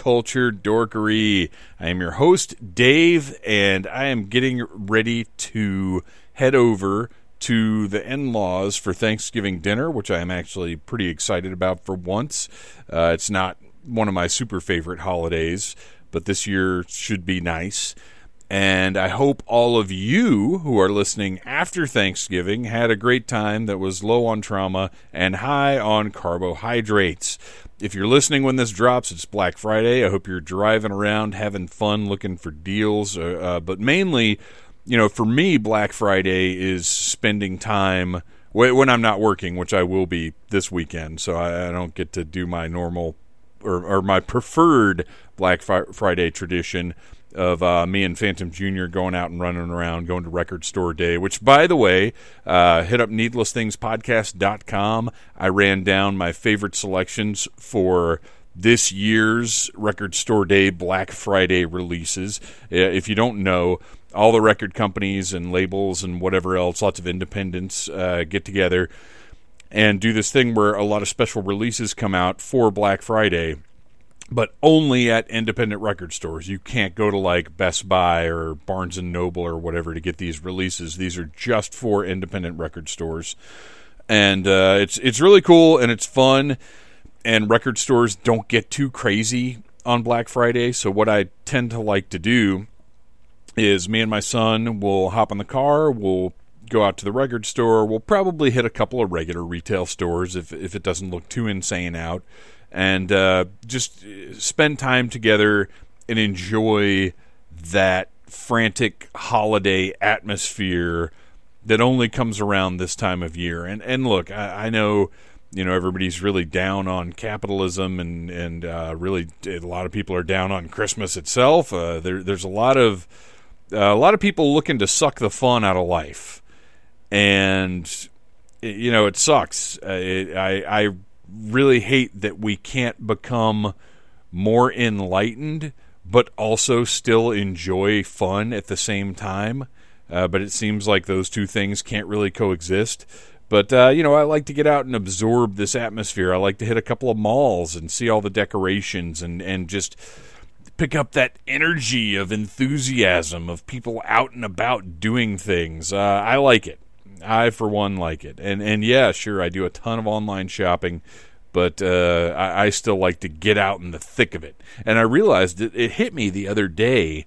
culture dorkery. I am your host, Dave, and I am getting ready to head over to the in laws for Thanksgiving dinner, which I am actually pretty excited about for once. Uh, it's not one of my super favorite holidays, but this year should be nice. And I hope all of you who are listening after Thanksgiving had a great time that was low on trauma and high on carbohydrates. If you're listening when this drops, it's Black Friday. I hope you're driving around having fun looking for deals. Uh, uh, but mainly, you know, for me, Black Friday is spending time when I'm not working, which I will be this weekend. So I, I don't get to do my normal or, or my preferred Black Friday tradition of uh, me and Phantom Jr. going out and running around, going to Record Store Day, which, by the way, uh, hit up needlessthingspodcast.com. I ran down my favorite selections for this year's Record Store Day Black Friday releases. If you don't know, all the record companies and labels and whatever else, lots of independents uh, get together and do this thing where a lot of special releases come out for Black Friday but only at independent record stores. You can't go to like Best Buy or Barnes and Noble or whatever to get these releases. These are just for independent record stores, and uh, it's it's really cool and it's fun. And record stores don't get too crazy on Black Friday. So what I tend to like to do is me and my son will hop in the car. We'll go out to the record store. We'll probably hit a couple of regular retail stores if if it doesn't look too insane out and uh, just spend time together and enjoy that frantic holiday atmosphere that only comes around this time of year. And and look, I, I know you know everybody's really down on capitalism and and uh, really a lot of people are down on Christmas itself. Uh, there, there's a lot of uh, a lot of people looking to suck the fun out of life, and you know it sucks. Uh, it, I I really hate that we can't become more enlightened, but also still enjoy fun at the same time. Uh, but it seems like those two things can't really coexist. But uh, you know, I like to get out and absorb this atmosphere. I like to hit a couple of malls and see all the decorations and and just pick up that energy of enthusiasm of people out and about doing things. Uh, I like it. I, for one, like it. And and yeah, sure, I do a ton of online shopping, but uh, I, I, still like to get out in the thick of it. And I realized it, it hit me the other day.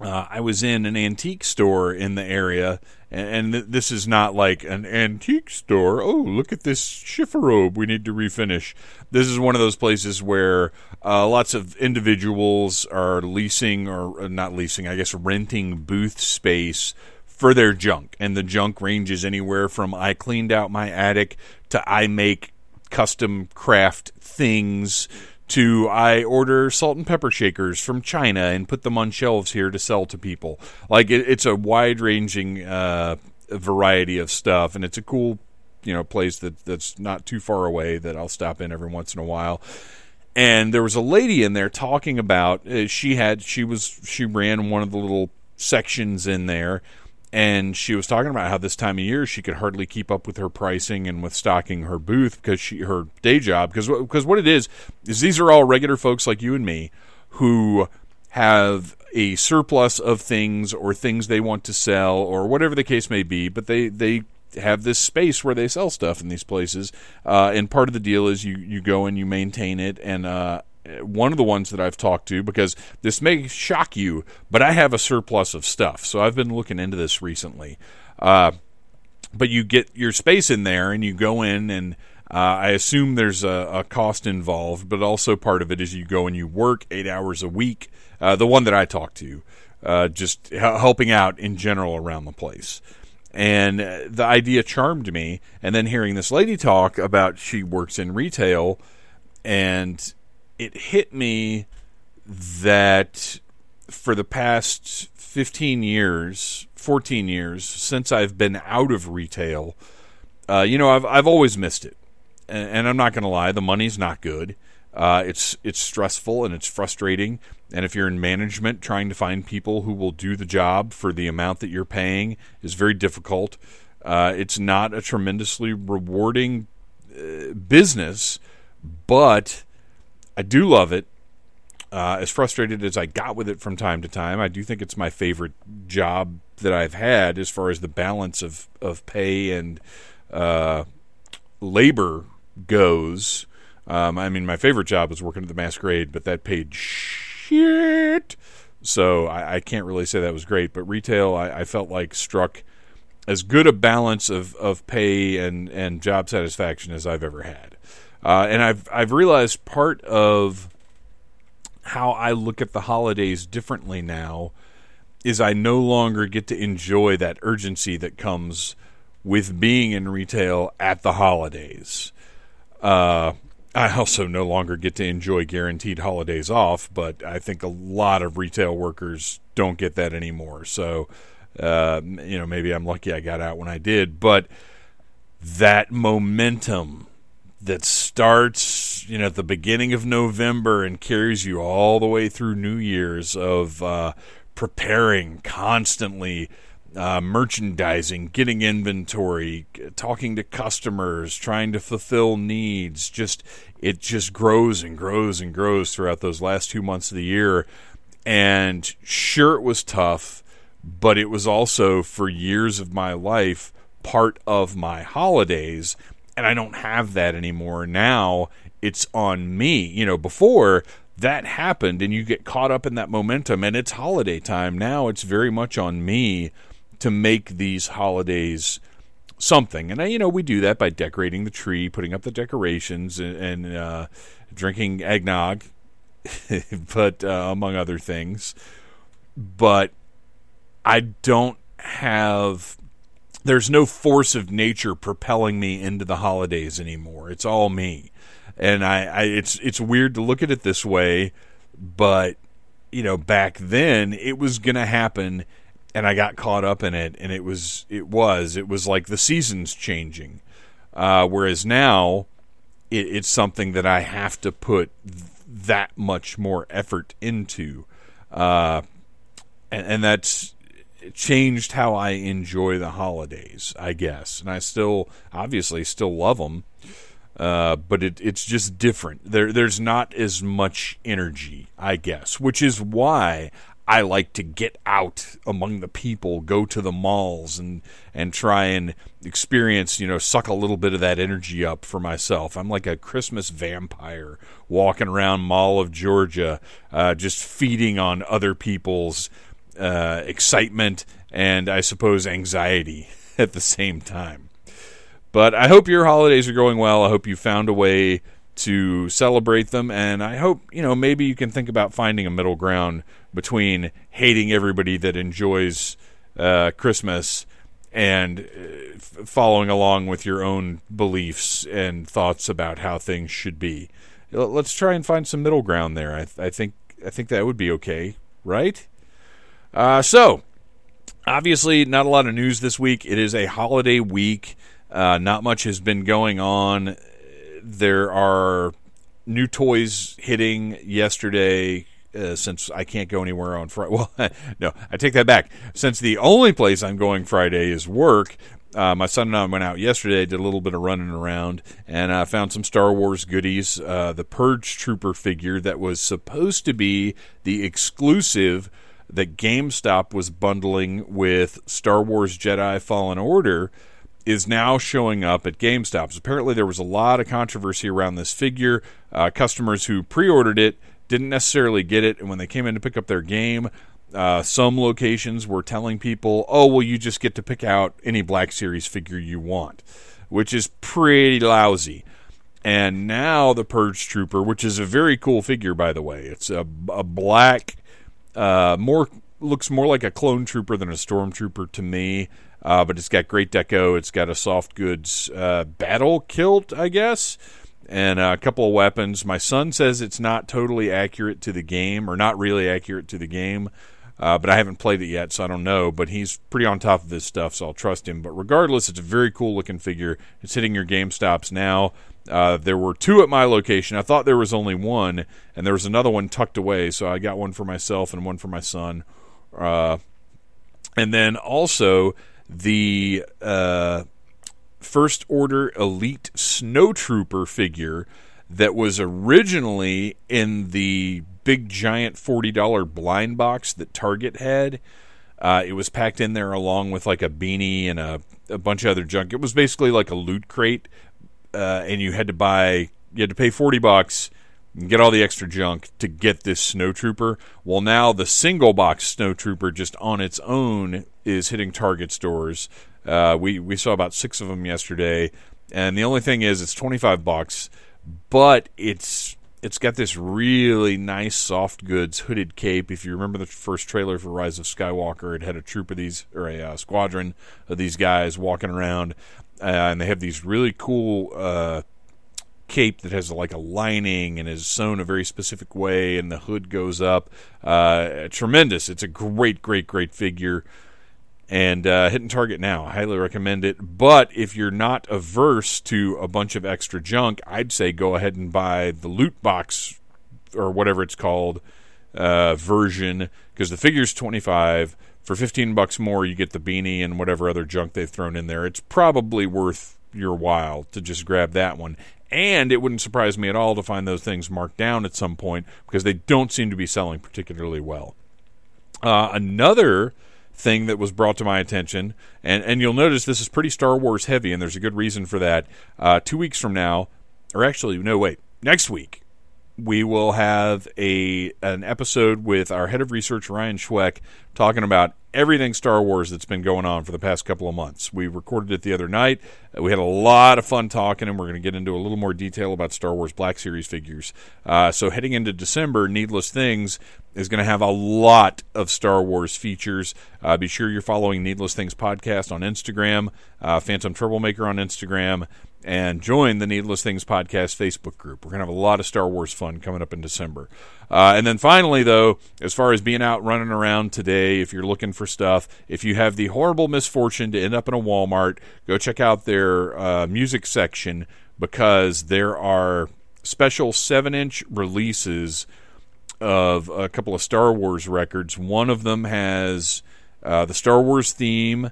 Uh, I was in an antique store in the area, and, and, this is not like an antique store. Oh, look at this chifforobe we need to refinish. This is one of those places where uh, lots of individuals are leasing, or uh, not leasing, I guess renting booth space for their junk. And the junk ranges anywhere from I cleaned out my attic to I make custom craft things to I order salt and pepper shakers from China and put them on shelves here to sell to people. Like it, it's a wide ranging uh, variety of stuff, and it's a cool you know place that that's not too far away that I'll stop in every once in a while. And there was a lady in there talking about uh, she had she was she ran one of the little sections in there and she was talking about how this time of year she could hardly keep up with her pricing and with stocking her booth because she her day job because because what it is is these are all regular folks like you and me who have a surplus of things or things they want to sell or whatever the case may be but they they have this space where they sell stuff in these places. Uh, and part of the deal is you you go and you maintain it and uh, one of the ones that I've talked to because this may shock you, but I have a surplus of stuff. So I've been looking into this recently. Uh, but you get your space in there and you go in and uh, I assume there's a, a, cost involved, but also part of it is you go and you work eight hours a week. Uh, the one that I talked to, uh, just helping out in general around the place. And uh, the idea charmed me. And then hearing this lady talk about she works in retail and it hit me that for the past 15 years, 14 years since I've been out of retail, uh, you know, I've I've always missed it, and, and I'm not going to lie, the money's not good. Uh, it's it's stressful and it's frustrating. And if you're in management, trying to find people who will do the job for the amount that you're paying is very difficult. Uh, it's not a tremendously rewarding uh, business, but I do love it. Uh, as frustrated as I got with it from time to time, I do think it's my favorite job that I've had as far as the balance of, of pay and uh, labor goes. Um, I mean, my favorite job was working at the Masquerade, but that paid shit. So I, I can't really say that was great. But retail, I, I, felt like struck as good a balance of, of pay and, and job satisfaction as I've ever had. Uh, and I've I've realized part of how I look at the holidays differently now is I no longer get to enjoy that urgency that comes with being in retail at the holidays. Uh, I also no longer get to enjoy guaranteed holidays off, but I think a lot of retail workers don't get that anymore. So, uh, you know, maybe I'm lucky I got out when I did, but that momentum that starts, you know, at the beginning of November and carries you all the way through New Year's of uh, preparing constantly uh, merchandising, getting inventory, talking to customers, trying to fulfill needs. Just it just grows and grows and grows throughout those last two months of the year. And sure, it was tough, but it was also for years of my life part of my holidays. And I don't have that anymore. Now it's on me. You know, before that happened and you get caught up in that momentum and it's holiday time. Now it's very much on me to make these holidays something. And, you know, we do that by decorating the tree, putting up the decorations, and, and uh, drinking eggnog, but uh, among other things. But I don't have. There's no force of nature propelling me into the holidays anymore. It's all me, and I, I it's it's weird to look at it this way, but you know, back then it was going to happen and I got caught up in it, and it was it was it was like the seasons changing. Uh, whereas now, it, it's something that I have to put th- that much more effort into, uh, and, and that's changed how I enjoy the holidays, I guess. And I still, obviously, still love them, uh, but it, it's just different. There, there's not as much energy, I guess, which is why I like to get out among the people, go to the malls, and and try and experience, you know, suck a little bit of that energy up for myself. I'm like a Christmas vampire walking around Mall of Georgia, uh, just feeding on other people's uh, excitement and I suppose anxiety at the same time. But I hope your holidays are going well. I hope you found a way to celebrate them. And I hope, you know, maybe you can think about finding a middle ground between hating everybody that enjoys uh, Christmas and uh, following along with your own beliefs and thoughts about how things should be. Let's try and find some middle ground there. I, th- I think I think that would be okay, right? Uh, so, obviously, not a lot of news this week. It is a holiday week. Uh, not much has been going on there are new toys hitting yesterday. Uh, since I can't go anywhere on Friday, well, no, I take that back. Since the only place I'm going Friday is work, uh, my son and I went out yesterday, did a little bit of running around, and I uh, found some Star Wars goodies. Uh, the Purge Trooper figure that was supposed to be the exclusive that GameStop was bundling with Star Wars Jedi Fallen Order is now showing up at GameStops. Apparently, there was a lot of controversy around this figure. Uh, customers who pre ordered it didn't necessarily get it, and when they came in to pick up their game, uh, some locations were telling people, oh, well, you just get to pick out any Black Series figure you want, which is pretty lousy. And now the Purge Trooper, which is a very cool figure, by the way, it's a, a black, uh, more looks more like a clone trooper than a stormtrooper to me. Uh, but it's got great deco. It's got a soft goods uh, battle kilt, I guess, and a couple of weapons. My son says it's not totally accurate to the game, or not really accurate to the game. uh, but I haven't played it yet, so I don't know. But he's pretty on top of his stuff, so I'll trust him. But regardless, it's a very cool looking figure. It's hitting your Game Stops now. Uh, there were two at my location. I thought there was only one, and there was another one tucked away. So I got one for myself and one for my son. Uh, and then also the uh, First Order Elite Snowtrooper figure that was originally in the big giant $40 blind box that Target had. Uh, it was packed in there along with like a beanie and a, a bunch of other junk. It was basically like a loot crate, uh, and you had to buy, you had to pay 40 bucks and get all the extra junk to get this snowtrooper. Well, now the single box snowtrooper just on its own is hitting Target stores. Uh, we we saw about six of them yesterday, and the only thing is it's 25 bucks but it's it's got this really nice soft goods hooded cape. If you remember the first trailer for Rise of Skywalker, it had a troop of these or a uh, squadron of these guys walking around, uh, and they have these really cool uh, cape that has like a lining and is sewn a very specific way, and the hood goes up. Uh, tremendous! It's a great, great, great figure and uh, hitting target now. I highly recommend it. But if you're not averse to a bunch of extra junk, I'd say go ahead and buy the loot box or whatever it's called uh, version because the figure's 25 for 15 bucks more you get the beanie and whatever other junk they've thrown in there. It's probably worth your while to just grab that one. And it wouldn't surprise me at all to find those things marked down at some point because they don't seem to be selling particularly well. Uh, another thing that was brought to my attention, and and you'll notice this is pretty Star Wars heavy, and there's a good reason for that. Uh, two weeks from now, or actually, no, wait, next week, we will have a an episode with our head of research Ryan Schweck talking about everything Star Wars that's been going on for the past couple of months. We recorded it the other night. We had a lot of fun talking, and we're going to get into a little more detail about Star Wars Black Series figures. Uh, so heading into December, Needless Things is going to have a lot of Star Wars features. Uh, be sure you're following Needless Things podcast on Instagram, uh, Phantom Troublemaker on Instagram, and join the Needless Things Podcast Facebook group. We're going to have a lot of Star Wars fun coming up in December. Uh, and then finally, though, as far as being out running around today, if you're looking for stuff, if you have the horrible misfortune to end up in a Walmart, go check out their uh, music section because there are special 7 inch releases of a couple of Star Wars records. One of them has uh, the Star Wars theme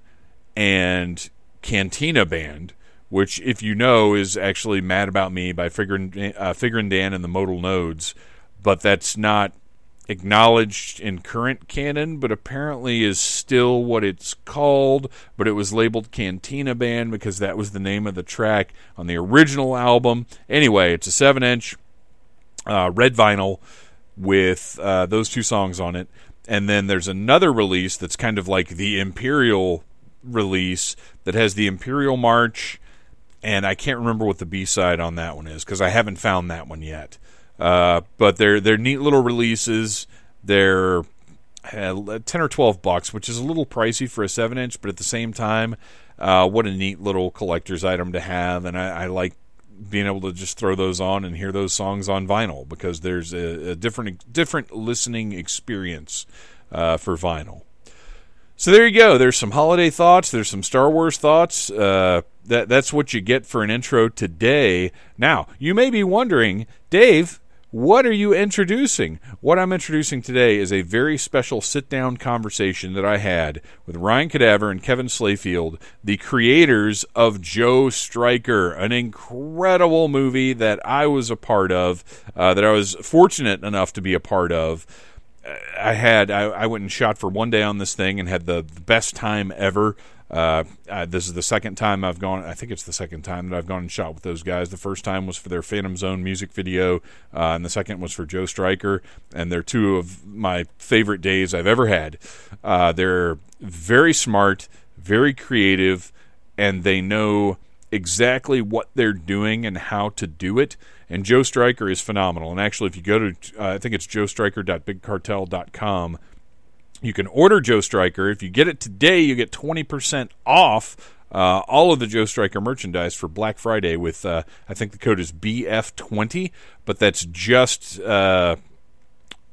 and Cantina Band which, if you know, is actually Mad About Me by Figrin, uh, Figrin D'an and the Modal Nodes, but that's not acknowledged in current canon, but apparently is still what it's called. But it was labeled Cantina Band because that was the name of the track on the original album. Anyway, it's a 7 inch uh, red vinyl with uh, those two songs on it. And then there's another release that's kind of like the Imperial release that has the Imperial March and I can't remember what the B side on that one is because I haven't found that one yet. Uh, but they're they're neat little releases. They're uh, ten or twelve bucks, which is a little pricey for a seven inch, but at the same time, uh, what a neat little collector's item to have. And I, I, like being able to just throw those on and hear those songs on vinyl because there's a, a different different listening experience uh, for vinyl. So there you go. There's some holiday thoughts. There's some Star Wars thoughts. That that's what you get for an intro today. Now you may be wondering, Dave, what are you introducing? What I'm introducing today is a very special sit-down conversation that I had with Ryan Cadaver and Kevin Slayfield, the creators of Joe Striker, an incredible movie that I was a part of, uh, that I was fortunate enough to be a part of. I had I, I, went and shot for one day on this thing and had the, the best time ever. Uh, uh, this is the second time I've gone. I think it's the second time that I've gone and shot with those guys. The first time was for their Phantom Zone music video, uh, and the second was for Joe Striker. And they're two of my favorite days I've ever had. Uh, they're very smart, very creative, and they know exactly what they're doing and how to do it. And Joe Striker is phenomenal. And actually, if you go to, uh, I think it's joestriker.bigcartel.com, you can order Joe Striker. If you get it today, you get 20% off uh, all of the Joe Striker merchandise for Black Friday with, uh, I think the code is BF20, but that's just. Uh,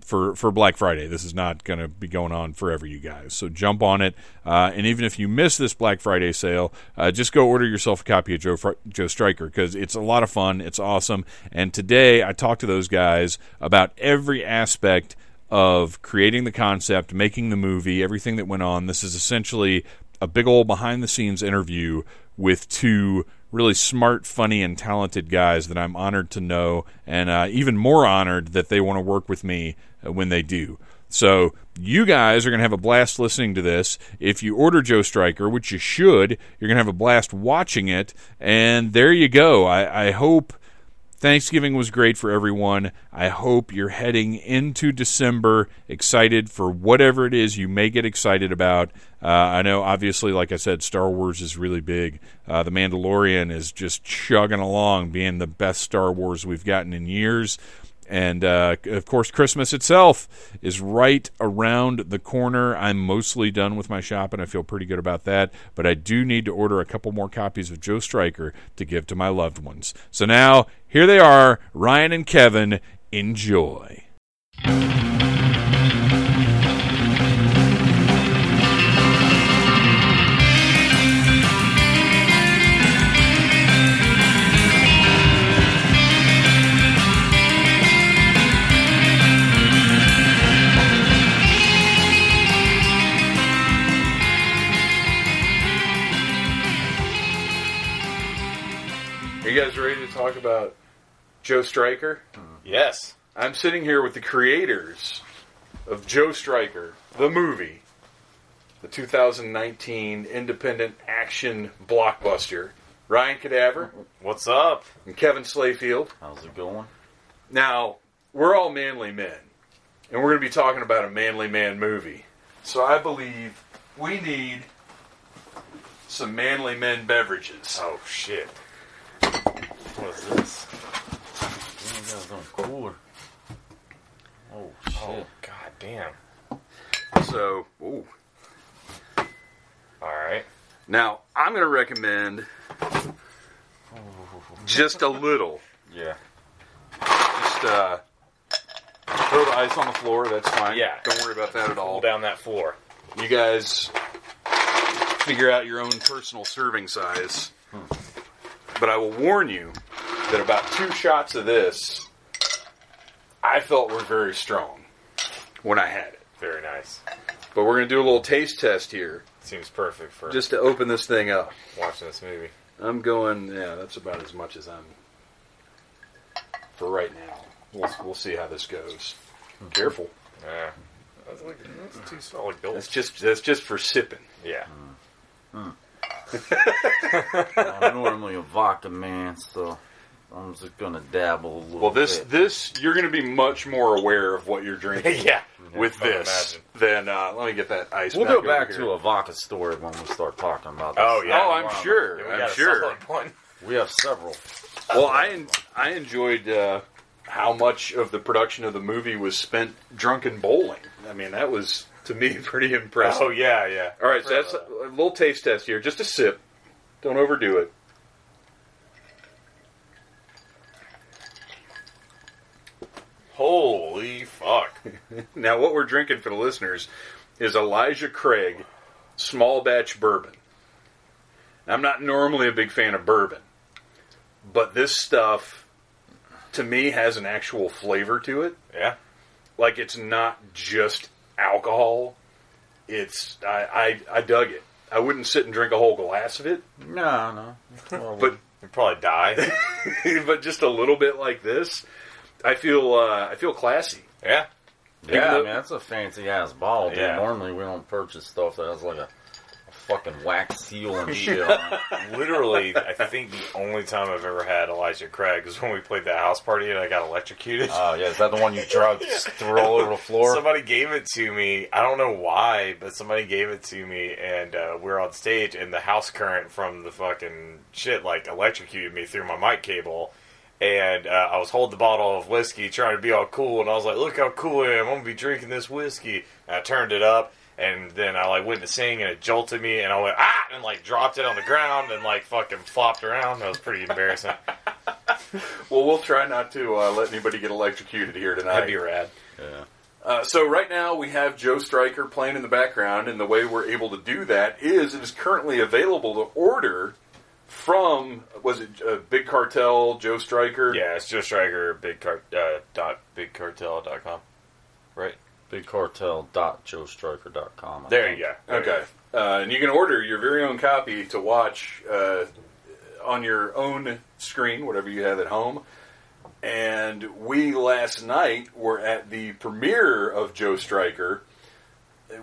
for for Black Friday. This is not going to be going on forever, you guys. So jump on it. Uh, and even if you miss this Black Friday sale, uh, just go order yourself a copy of Joe Fr- Joe Striker because it's a lot of fun. It's awesome. And today I talked to those guys about every aspect of creating the concept, making the movie, everything that went on. This is essentially a big old behind the scenes interview with two really smart, funny, and talented guys that I'm honored to know, and uh, even more honored that they want to work with me uh, when they do. So you guys are going to have a blast listening to this. If you order Joe Striker, which you should, you're going to have a blast watching it. And there you go. I, I hope Thanksgiving was great for everyone. I hope you're heading into December excited for whatever it is you may get excited about. Uh, I know, obviously, like I said, Star Wars is really big. Uh, the Mandalorian is just chugging along, being the best Star Wars we've gotten in years. And uh, of course, Christmas itself is right around the corner. I'm mostly done with my shopping. I feel pretty good about that. But I do need to order a couple more copies of Joe Striker to give to my loved ones. So now, here they are Ryan and Kevin. Enjoy. You guys ready to talk about Joe Striker? Yes. I'm sitting here with the creators of Joe Striker, the movie, the 2019 independent action blockbuster, Ryan Cadaver What's up? and Kevin Slayfield. How's it going? Now, we're all manly men, and we're going to be talking about a manly man movie. So I believe we need some manly men beverages. Oh shit. What is this? Oh, you got something cooler. Oh shit! Oh god damn. So, ooh. Alright. Now, I'm going to recommend just a little. Yeah. Just uh, throw the ice on the floor. That's fine. Yeah. Don't worry about that at all. down that floor. You guys figure out your own personal serving size. But I will warn you that about two shots of this, I felt were very strong when I had it. Very nice. But we're going to do a little taste test here, Seems perfect for just to open this thing up. watching this movie. I'm going. Yeah, that's about as much as I'm for right now. We'll we'll see how this goes. Hmm. Careful. Yeah. That's like that's two solid That's just that's just for sipping. Yeah. Hmm. Hmm. I'm normally a vodka man, so I'm just gonna dabble a little. Bit. Well, this bit. this you're going to be much more aware of what you're drinking yeah. with I this then uh, let me get that ice. We'll back go over back here. to a vodka story when we start talking about this. Oh yeah. Oh, I'm Wow. sure. Yeah, we I'm sure. We have several. Well, I en- I enjoyed uh, how much of the production of the movie was spent drunken bowling. I mean, that was to me pretty impressive. Oh yeah, yeah. All right, so that's a, a little taste test here. Just a sip. Don't overdo it. Holy fuck. Now, what we're drinking for the listeners is Elijah Craig small batch bourbon. I'm not normally a big fan of bourbon, but this stuff to me has an actual flavor to it. Yeah. Like it's not just alcohol. It's I I, I dug it. I wouldn't sit and drink a whole glass of it, No, no. Well, but You'd probably die. but just a little bit like this, I feel uh, I feel classy. yeah. yeah, even I mean that's a fancy ass ball, Dude. Yeah. Normally we don't purchase stuff that has like a, a fucking wax seal and shit. on it. Literally, I think the only time I've ever had Elijah Craig is when we played that house party and I got electrocuted. Oh yeah, is that the one you drug threw all over the floor? Somebody gave it to me. I don't know why, but somebody gave it to me, and uh, we are on stage, and the house current from the fucking shit like electrocuted me through my mic cable. And uh, I was holding the bottle of whiskey, trying to be all cool, and I was like, "Look how cool I am! I'm gonna be drinking this whiskey." And I turned it up, and then I like went to sing, and it jolted me, and I went ah, and like dropped it on the ground, and like fucking flopped around. That was pretty embarrassing. Well, we'll try not to uh, let anybody get electrocuted here tonight. That'd be rad. Yeah. Uh, so right now we have Joe Striker playing in the background, and the way we're able to do that is it is currently available to order from was it uh, Big Cartel Joe Striker? Yeah, it's Joe Striker, big car, uh, dot bigcartel.com. Right? Big Cartel dot Joe Striker Bigcartel.joestriker.com. I There think. you go. Okay, uh, and you can order your very own copy to watch uh, on your own screen, whatever you have at home. And we last night were at the premiere of Joe Striker,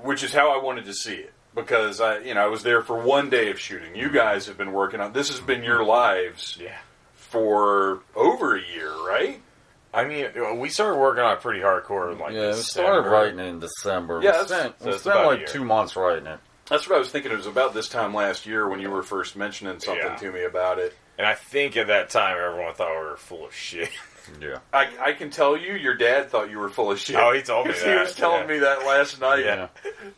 which is how I wanted to see it because I, you know, I was there for one day of shooting. You guys have been working on this has been your lives Yeah. for over a year, right? I mean, we started working on it pretty hardcore. in, Like Yeah, we started writing in December. Yeah, we that's- spent, so we spent like two months writing it. That's what I was thinking. It was about this time last year when you were first mentioning something Yeah. to me about it. And I think at that time everyone thought we were full of shit. Yeah. I, I can tell you, your dad thought you were full of shit. Oh, he told me 'Cause that, He was telling yeah. me that last night. Yeah.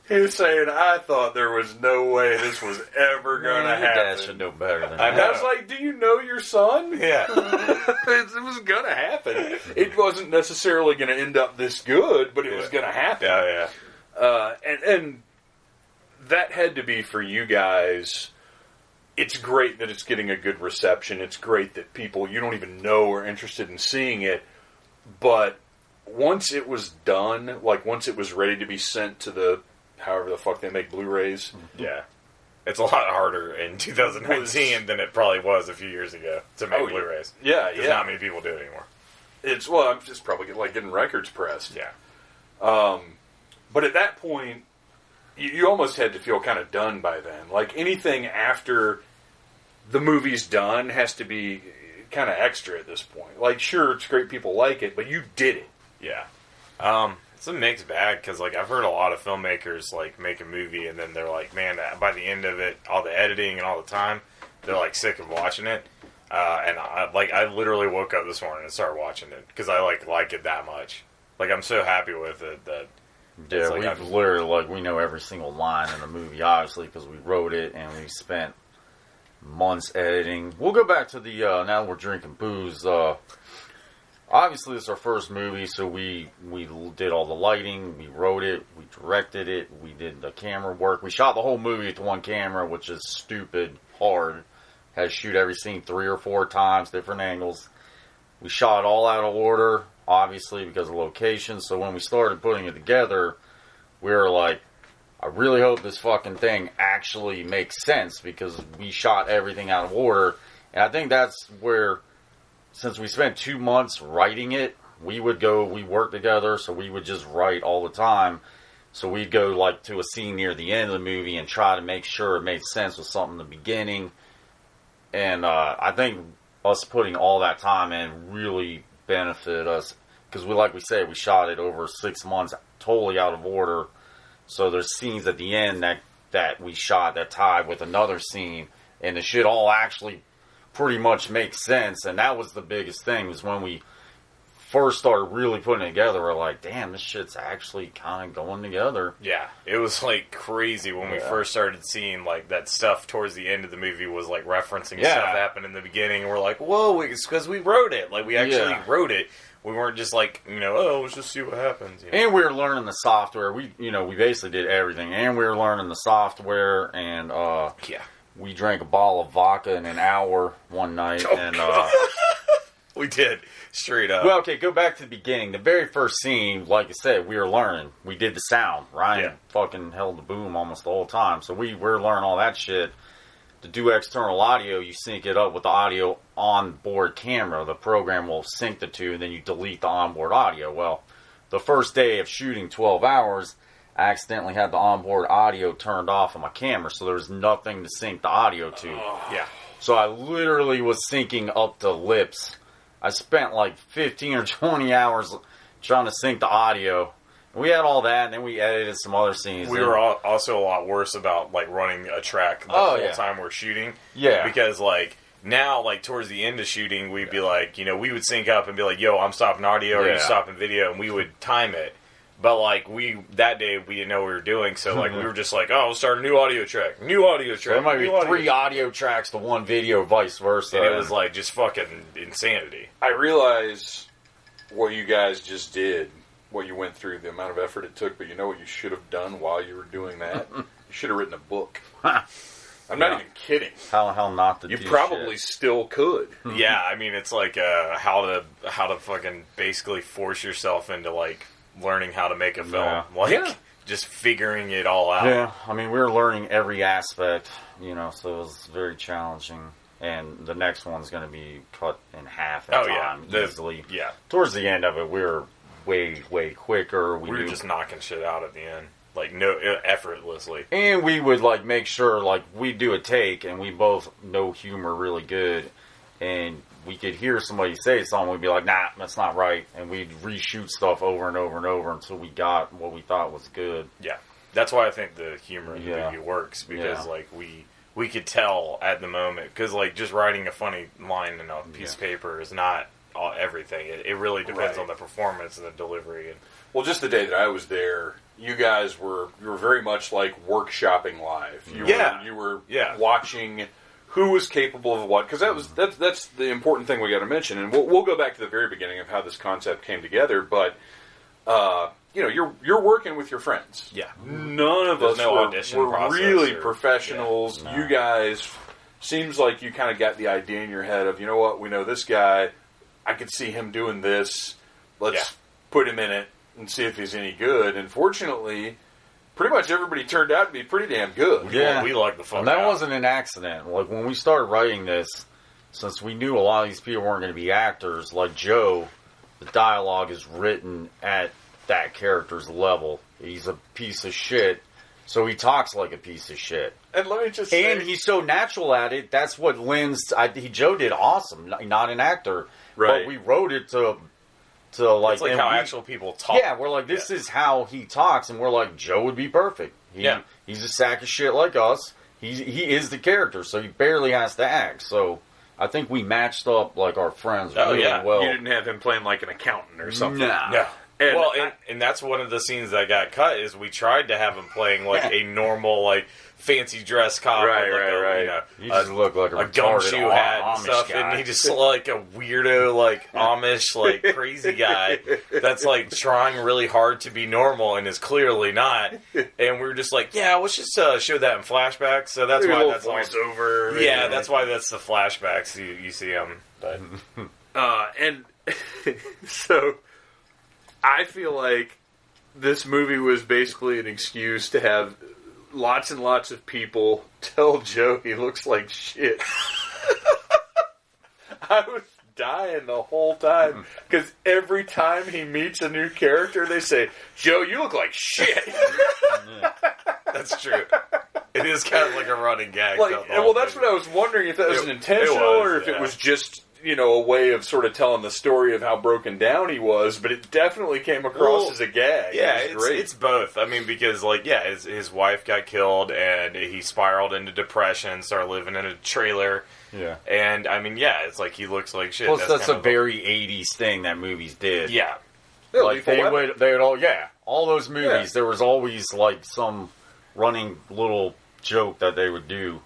He was saying, I thought there was no way this was ever going to happen. your dad happen. should know better than I And that. I was like, do you know your son? yeah. it was going to happen. It wasn't necessarily going to end up this good, but it was going to happen. Yeah, yeah. Uh, and, and that had to be for you guys. It's great that it's getting a good reception. It's great that people you don't even know are interested in seeing it. But once it was done, like once it was ready to be sent to the however the fuck they make Blu-rays, Yeah. It's a lot harder in 2019 than it probably was a few years ago to make Oh. Blu-rays. yeah, yeah, not many people do it anymore. it's well, I'm just probably like getting records pressed. Yeah. Um, but at that point, you, you almost had to feel kind of done by then. Like anything after the movie's done has to be kind of extra at this point. Like, sure, it's great people like it, but you did it. Yeah. Um, it's a mixed bag because, like, I've heard a lot of filmmakers, like, make a movie and then they're like, man, uh, by the end of it, all the editing and all the time, they're, like, sick of watching it. Uh, and, I, like, I literally woke up this morning and started watching it because I, like, like it that much. Like, I'm so happy with it that Yeah, like we've I've- literally like we know every single line in the movie, obviously, because we wrote it and we spent months editing. We'll go back to the uh, now we're drinking booze. Uh, obviously, it's our first movie, so we we did all the lighting, we wrote it, we directed it, we did the camera work. We shot the whole movie with one camera, which is stupid hard. Had to shoot every scene three or four times, different angles. We shot all out of order, obviously because of location. So when we started putting it together, we were like, I really hope this fucking thing actually makes sense because we shot everything out of order. And I think that's where, since we spent two months writing it, we would go, we worked together, so we would just write all the time. So we'd go like to a scene near the end of the movie and try to make sure it made sense with something in the beginning. And uh, I think us putting all that time in really benefited us because we, like we said, we shot it over six months, totally out of order. So there's scenes at the end that that we shot that tied with another scene, and it should all actually pretty much make sense. And that was the biggest thing was when we first started really putting it together. We're like, damn, this shit's actually kind of going together. Yeah, it was like crazy when we first started seeing like that stuff towards the end of the movie was like referencing Yeah. stuff that happened in the beginning. And we're like, whoa, it's because we wrote it. Like we actually Yeah. wrote it. We weren't just like you know, oh, let's just see what happens. You know? And we were learning the software. We, you know, we basically did everything, and we were learning the software. And uh, yeah, we drank a bottle of vodka in an hour one night. Oh, and uh, we did straight up. well, okay, go back to the beginning. The very first scene, like I said, we were learning. We did the sound. Ryan Yeah. fucking held the boom almost the whole time. So we were learning all that shit. To do external audio, you sync it up with the audio onboard camera. The program will sync the two, and then you delete the onboard audio. Well, the first day of shooting 12 hours, I accidentally had the onboard audio turned off on my camera, so there was nothing to sync the audio to. Oh. yeah, So I literally was syncing up to lips. I spent like 15 or 20 hours trying to sync the audio. We had all that, and then we edited some other scenes. we And- were al- also a lot worse about like running a track the Oh, whole yeah. time we're shooting. Yeah. because like. Now, like towards the end of shooting, we'd be like, you know, we would sync up and be like, "Yo, I'm stopping audio, or Yeah. you stopping video," and we would time it. But like we that day, we didn't know what we were doing, so like we were just like, "Oh, we'll start a new audio track, new audio track." there might be new audio three audio tracks to one video, vice versa. and it was like just fucking insanity. I realize what you guys just did what you went through, the amount of effort it took, but you know what you should have done while you were doing that? you should have written a book. I'm not Yeah. even kidding. How how not to You do probably shit. still could. yeah, I mean, it's like uh, how to how to fucking basically force yourself into like learning how to make a film, Yeah. like Yeah. just figuring it all out. Yeah, I mean, we were learning every aspect, you know, so it was very challenging. And the next one's going to be cut in half in Oh yeah, time The- easily. yeah. Towards the end of it, we were way, way quicker. We, We were knew- just knocking shit out at the end, like no effortlessly. and we would like make sure like we do a take, and we both know humor really good, and we could hear somebody say something, we'd be like, "Nah, that's not right," and we'd reshoot stuff over and over and over until we got what we thought was good. Yeah, that's why I think the humor in the Yeah. movie works because Yeah. like we we could tell at the moment because like just writing a funny line in a piece of paper is not all, everything. It, it really depends Right. on the performance and the delivery. And Well, just the day that I was there, you guys were you were very much like workshopping live. You Yeah. were, you were Yeah. watching who was capable of what because that was that's that's the important thing we got to mention, and we'll, we'll go back to the very beginning of how this concept came together. But uh, you know, you're you're working with your friends. yeah, None of There's us no were, were really or- professionals. yeah. You guys seems like you kind of got the idea in your head of you know what we know this guy. I could see him doing this. Let's Yeah. put him in it and see if he's any good. And fortunately, pretty much everybody turned out to be pretty damn good. Yeah. we like the fuck. And that out. wasn't an accident. Like when we started writing this, since we knew a lot of these people weren't going to be actors, like Joe, the dialogue is written at that character's level. He's a piece of shit, so he talks like a piece of shit. And let me just say, And he's so natural at it. That's what lends. I, he Joe did awesome. not- Not an actor, Right. But we wrote it to to like, It's like how we- actual people talk. yeah, we're like, this is how he talks, and we're like, Joe would be perfect. He, Yeah. he's a sack of shit like us. He he is the character, so he barely has to act. So I think we matched up like our friends Oh, really yeah. well. you didn't have him playing like an accountant or something. Nah. No. And well, and, and that's one of the scenes that got cut is we tried to have him playing like a normal like fancy dress cop, Right, like, right, a, right. You know, He a- just looked like a, a gumshoe hat and Amish stuff, guy. and he just like a weirdo, like Amish, like crazy guy that's like trying really hard to be normal and is clearly not. And we were just like, yeah, let's just uh, show that in flashbacks. So that's Maybe why that's voiceover. Yeah, that's why that's the flashbacks you, you see him. But Uh, and so I feel like this movie was basically an excuse to have lots and lots of people tell Joe he looks like shit. I was dying the whole time hmm. because every time he meets a new character, they say, "Joe, you look like shit." that's true. It is kind of like a running gag. like, the well, whole that's movie. what I was wondering if that was It- intentional it was, or if yeah. it was just you know a way of sort of telling the story of how broken down he was. But it definitely came across Well, as a gag. Yeah, it it's, great. it's both. I mean, because like, yeah, his his wife got killed, and he spiraled into depression, started living in a trailer, yeah. and I mean, yeah, it's like he looks like shit. Plus, that's, kind a of very '80s thing that movies did. yeah, Yeah, like they Weapon. would, they would all, yeah, all those movies. Yeah. There was always like some running little joke that they would do,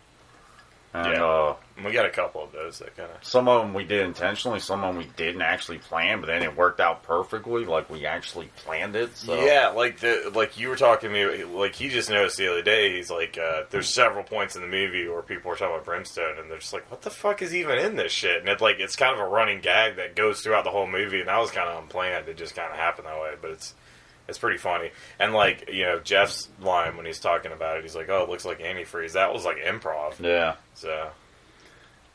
and Yeah. uh, we got a couple of those that kind of. some of them we did intentionally, some of them we didn't actually plan, but then it worked out perfectly, like we actually planned it. So. Yeah, like the like you were talking to me, like he just noticed the other day. He's like, uh, there's several points in the movie where people are talking about Brimstone, and they're just like, what the fuck is even in this shit? And it's like it's kind of a running gag that goes throughout the whole movie, and that was kind of unplanned. It just kind of happened that way, but it's it's pretty funny. And like you know Jeff's line when he's talking about it, he's like, oh, it looks like antifreeze. That was like improv. yeah. So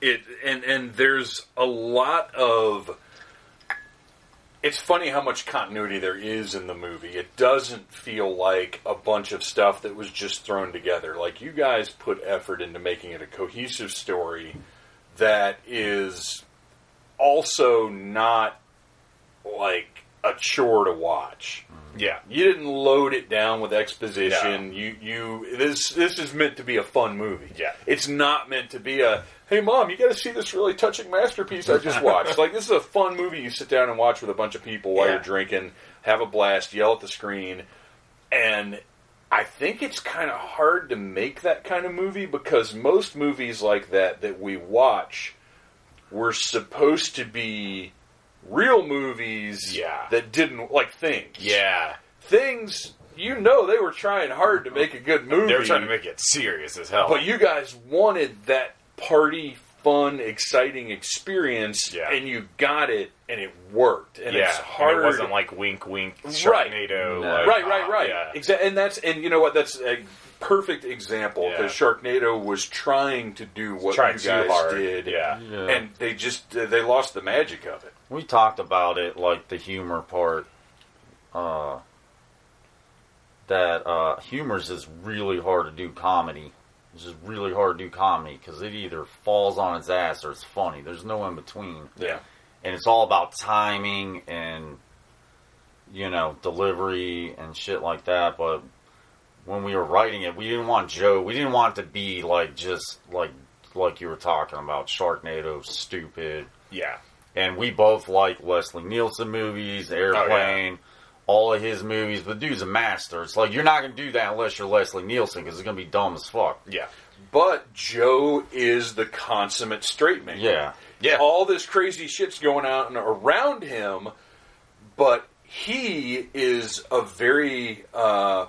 it and and there's a lot of it's funny how much continuity there is in the movie. It doesn't feel like a bunch of stuff that was just thrown together. Like you guys put effort into making it a cohesive story that is also not like a chore to watch. Yeah, You didn't load it down with exposition. You you this this is meant to be a fun movie. Yeah. It's not meant to be a hey mom, you got to see this really touching masterpiece I just watched. like this is a fun movie you sit down and watch with a bunch of people while Yeah. you're drinking, have a blast, yell at the screen, and I think it's kind of hard to make that kind of movie because most movies like that that we watch were supposed to be real movies Yeah. that didn't like things. Yeah, Things you know they were trying hard to make a good movie. they were trying to make it serious as hell. But you guys wanted that party, fun, exciting experience, Yeah. and you got it, and it worked. And yeah, it's and hard. it wasn't like wink, wink, Right. Sharknado. No. like, right, right, right. Yeah. Exactly. And that's and you know what? That's a perfect example Yeah. because Sharknado was trying to do what Trying you guys did. Yeah. Yeah. And they just uh, they lost the magic of it. We talked about it, like the humor part. Uh, that uh, humor's is really hard to do comedy. It's just really hard to do comedy because it either falls on its ass or it's funny. There's no in between, Yeah. and it's all about timing and you know delivery and shit like that. But when we were writing it, we didn't want Joe. We didn't want it to be like just like like you were talking about Sharknado, stupid yeah, and we both like Leslie Nielsen movies, Airplane, all of his movies. But the dude's a master. It's like you're not going to do that unless you're Leslie Nielsen because it's going to be dumb as fuck. yeah, But Joe is the consummate straight man. Yeah, yeah. All this crazy shit's going on and around him, but he is a very uh,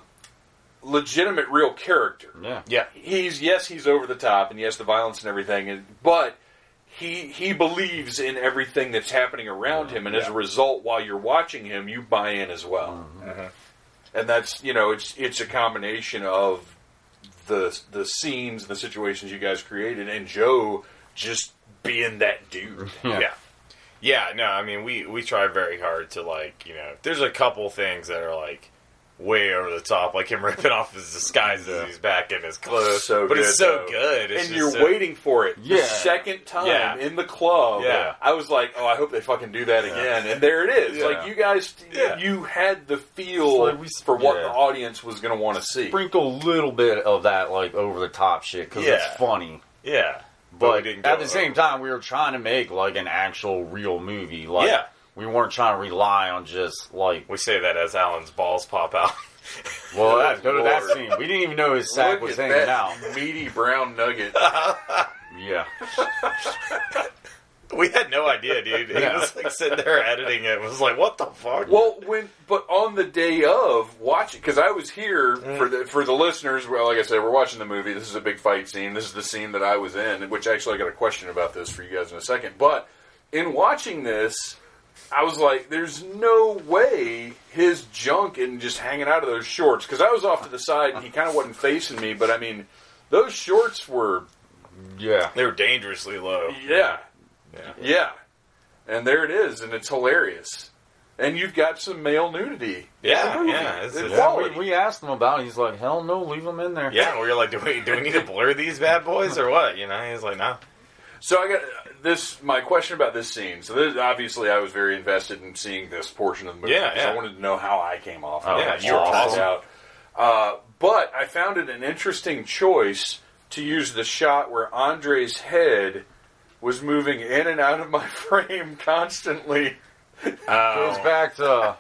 legitimate, real character. yeah, yeah. he's yes, he's over the top, and yes, the violence and everything, and, but he he believes in everything that's happening around him, and as a result, while you're watching him, you buy in as well. Mm-hmm. Mm-hmm. And that's you know, it's it's a combination of the the scenes, the situations you guys created, and Joe just being that dude. Yeah. Yeah. Yeah, no, I mean we we try very hard to like, you know, there's a couple things that are like way over the top, like him ripping off his disguises. as he's back in his clothes. So but good, it's so though. good. It's and you're so- waiting for it. The Yeah. second time Yeah. in the club, Yeah. I was like, "Oh, I hope they fucking do that again." And there it is. Yeah. Like you guys, Yeah. you had the feel like we- for what yeah. the audience was going to want to see. sprinkle a little bit of that like over the top shit because Yeah. it's funny. Yeah. But, we didn't at go the same time, we were trying to make like an actual real movie. Like Yeah. We weren't trying to rely on just like We say that as Alan's balls pop out. well, that, go to that scene. We didn't even know his sack Look was at hanging that out. meaty brown nugget. Yeah, we had no idea, dude. He Yeah. was like sitting there editing it. Was like, what the fuck? Well, when but on the day of watching, because I was here Mm. for the for the listeners. Well, like I said, we're watching the movie. This is a big fight scene. This is the scene that I was in, which actually I got a question about this for you guys in a second. But in watching this, I was like, "There's no way his junk and just hanging out of those shorts." Because I was off to the side and he kind of wasn't facing me. But I mean, those shorts were yeah. they were dangerously low. yeah, Yeah. yeah, and there it is, and it's hilarious. And you've got some male nudity. Yeah, in the movie. yeah, it's- It's it's- Yeah, we, we asked him about it. He's like, hell no, leave them in there. Yeah, we were like, do we do we need to blur these bad boys or what? You know, he's like, no. So I got this. My question about this scene. So this, obviously, I was very invested in seeing this portion of the movie. Yeah, because yeah. I wanted to know how I came off. Oh, yeah, you were Check awesome. out. Uh, but I found it an interesting choice to use the shot where Andre's head was moving in and out of my frame constantly. goes Oh, back to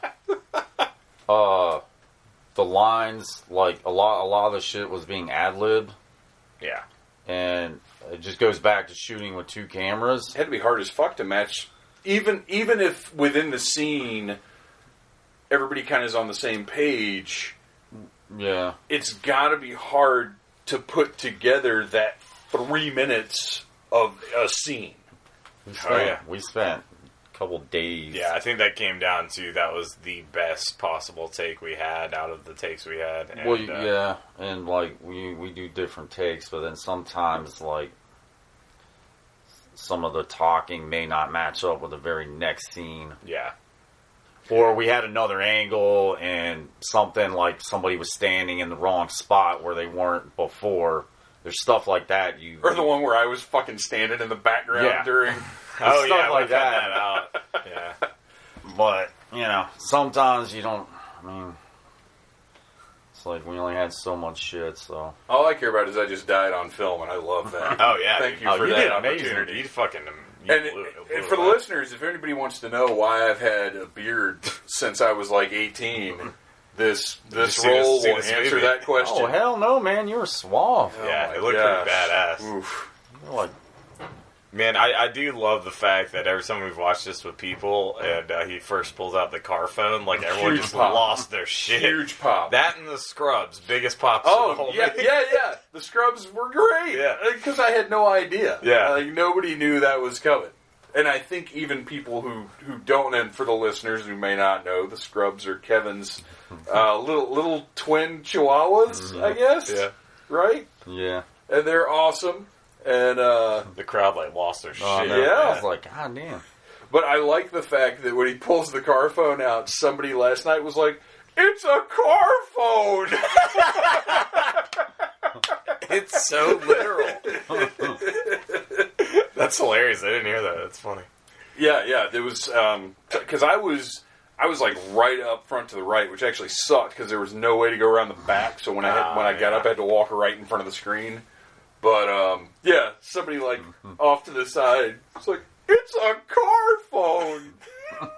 uh the lines like a lot a lot of the shit was being ad libbed yeah, and it just goes back to shooting with two cameras. It had to be hard as fuck to match, even even if within the scene everybody kind of is on the same page. Yeah. it's got to be hard to put together that three minutes of a scene. We Oh, spent, yeah. we spent a couple days. yeah. I think that came down to that was the best possible take we had out of the takes we had. And, Well, uh, yeah, and like we we do different takes, but then sometimes like some of the talking may not match up with the very next scene. yeah, Or we had another angle and something like somebody was standing in the wrong spot where they weren't before. There's stuff like that. You Or the one where I was fucking standing in the background Yeah. during. Oh stuff yeah, like we found that. out. Yeah, But you know, sometimes you don't. I mean, it's like we only had so much shit. So All I care about is I just died on film, and I love that. Oh yeah. Thank you Oh, for you that opportunity. you fucking. You And, blew blew and for the listeners, if anybody wants to know why I've had a beard since I was like 18, mm-hmm. this this role will this answer movie? that question. oh hell no, man, you were suave. Yeah, oh my it looked gosh. pretty badass. Oof. You're like Man, I, I do love the fact that every time we've watched this with people and uh, he first pulls out the car phone, like everyone Huge just pop. lost their shit. Huge pop. That and the Scrubs, biggest pops. of the Oh whole yeah, movie. yeah, yeah. The Scrubs were great. Yeah. because I had no idea. Yeah. like nobody knew that was coming. And I think even people who who don't, and for the listeners who may not know, the Scrubs are Kevin's uh, little little twin Chihuahuas, I guess. Yeah. Right, Yeah. and they're awesome. And uh, The crowd like lost their Oh, shit. no, Yeah. I was like, God damn. but I like the fact that when he pulls the car phone out, somebody last night was like, "It's a car phone." It's so literal. That's hilarious. I didn't hear that. That's funny. Yeah, yeah. There was because I was I was like right up front to the right, which actually sucked because there was no way to go around the back. So when I had, Ah, when I got up, I had to walk right in front of the screen. But um, yeah, somebody like off to the side. It's like it's a car phone.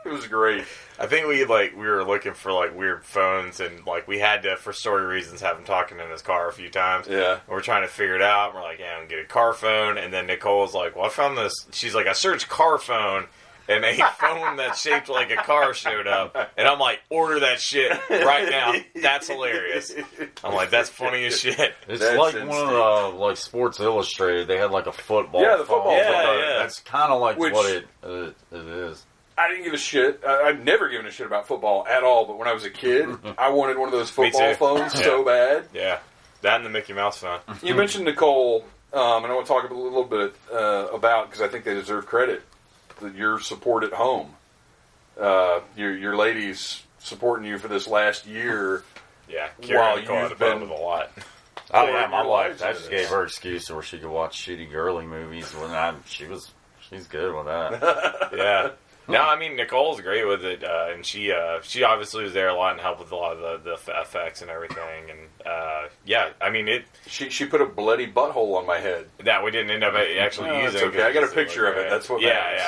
it was great. I think we like we were looking for like weird phones and like we had to for story reasons have him talking in his car a few times. Yeah. And we're trying to figure it out. And we're like, yeah, I'm gonna get a car phone. And then Nicole's like, well, I found this. She's like, I searched car phone. And a phone that's shaped like a car showed up, and I'm like, order that shit right now. That's hilarious. I'm like, that's funny as shit. It's That's like one of the like Sports Illustrated. They had like a football. Yeah, the football phone. Yeah, phone. yeah. That's kind of like Which- what it, it it is. I didn't give a shit. I, I've never given a shit about football at all. But when I was a kid, I wanted one of those Me football too. phones so bad. Yeah, that and the Mickey Mouse phone. You mentioned Nicole, um, and I want to talk a little bit uh, about because I think they deserve credit. The, your support at home, uh, your your ladies supporting you for this last year. Yeah, Wow, Karen Nicole you've to put up been- with a lot. Oh Pouring yeah, my your wife. I just gave her excuse where she could watch shitty girly movies. When I, she was, she's good with that. yeah. No, I mean Nicole's great with it, uh, and she uh, she obviously was there a lot and helped with a lot of the, the f- effects and everything. And uh, yeah, I mean it She she put a bloody butthole on my head. that we didn't end up actually Oh, using. it's okay. I got a picture of it. right. That's what Yeah, matters.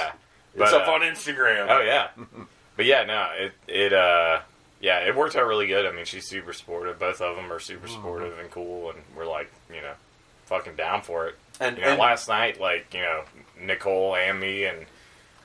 yeah. It's up uh, on Instagram. Oh yeah, but yeah, no, it it uh yeah, it worked out really good. I mean, she's super supportive. Both of them are super supportive and cool, and we're like, you know, fucking down for it. And, You know, and last night, like you know, Nicole and me, and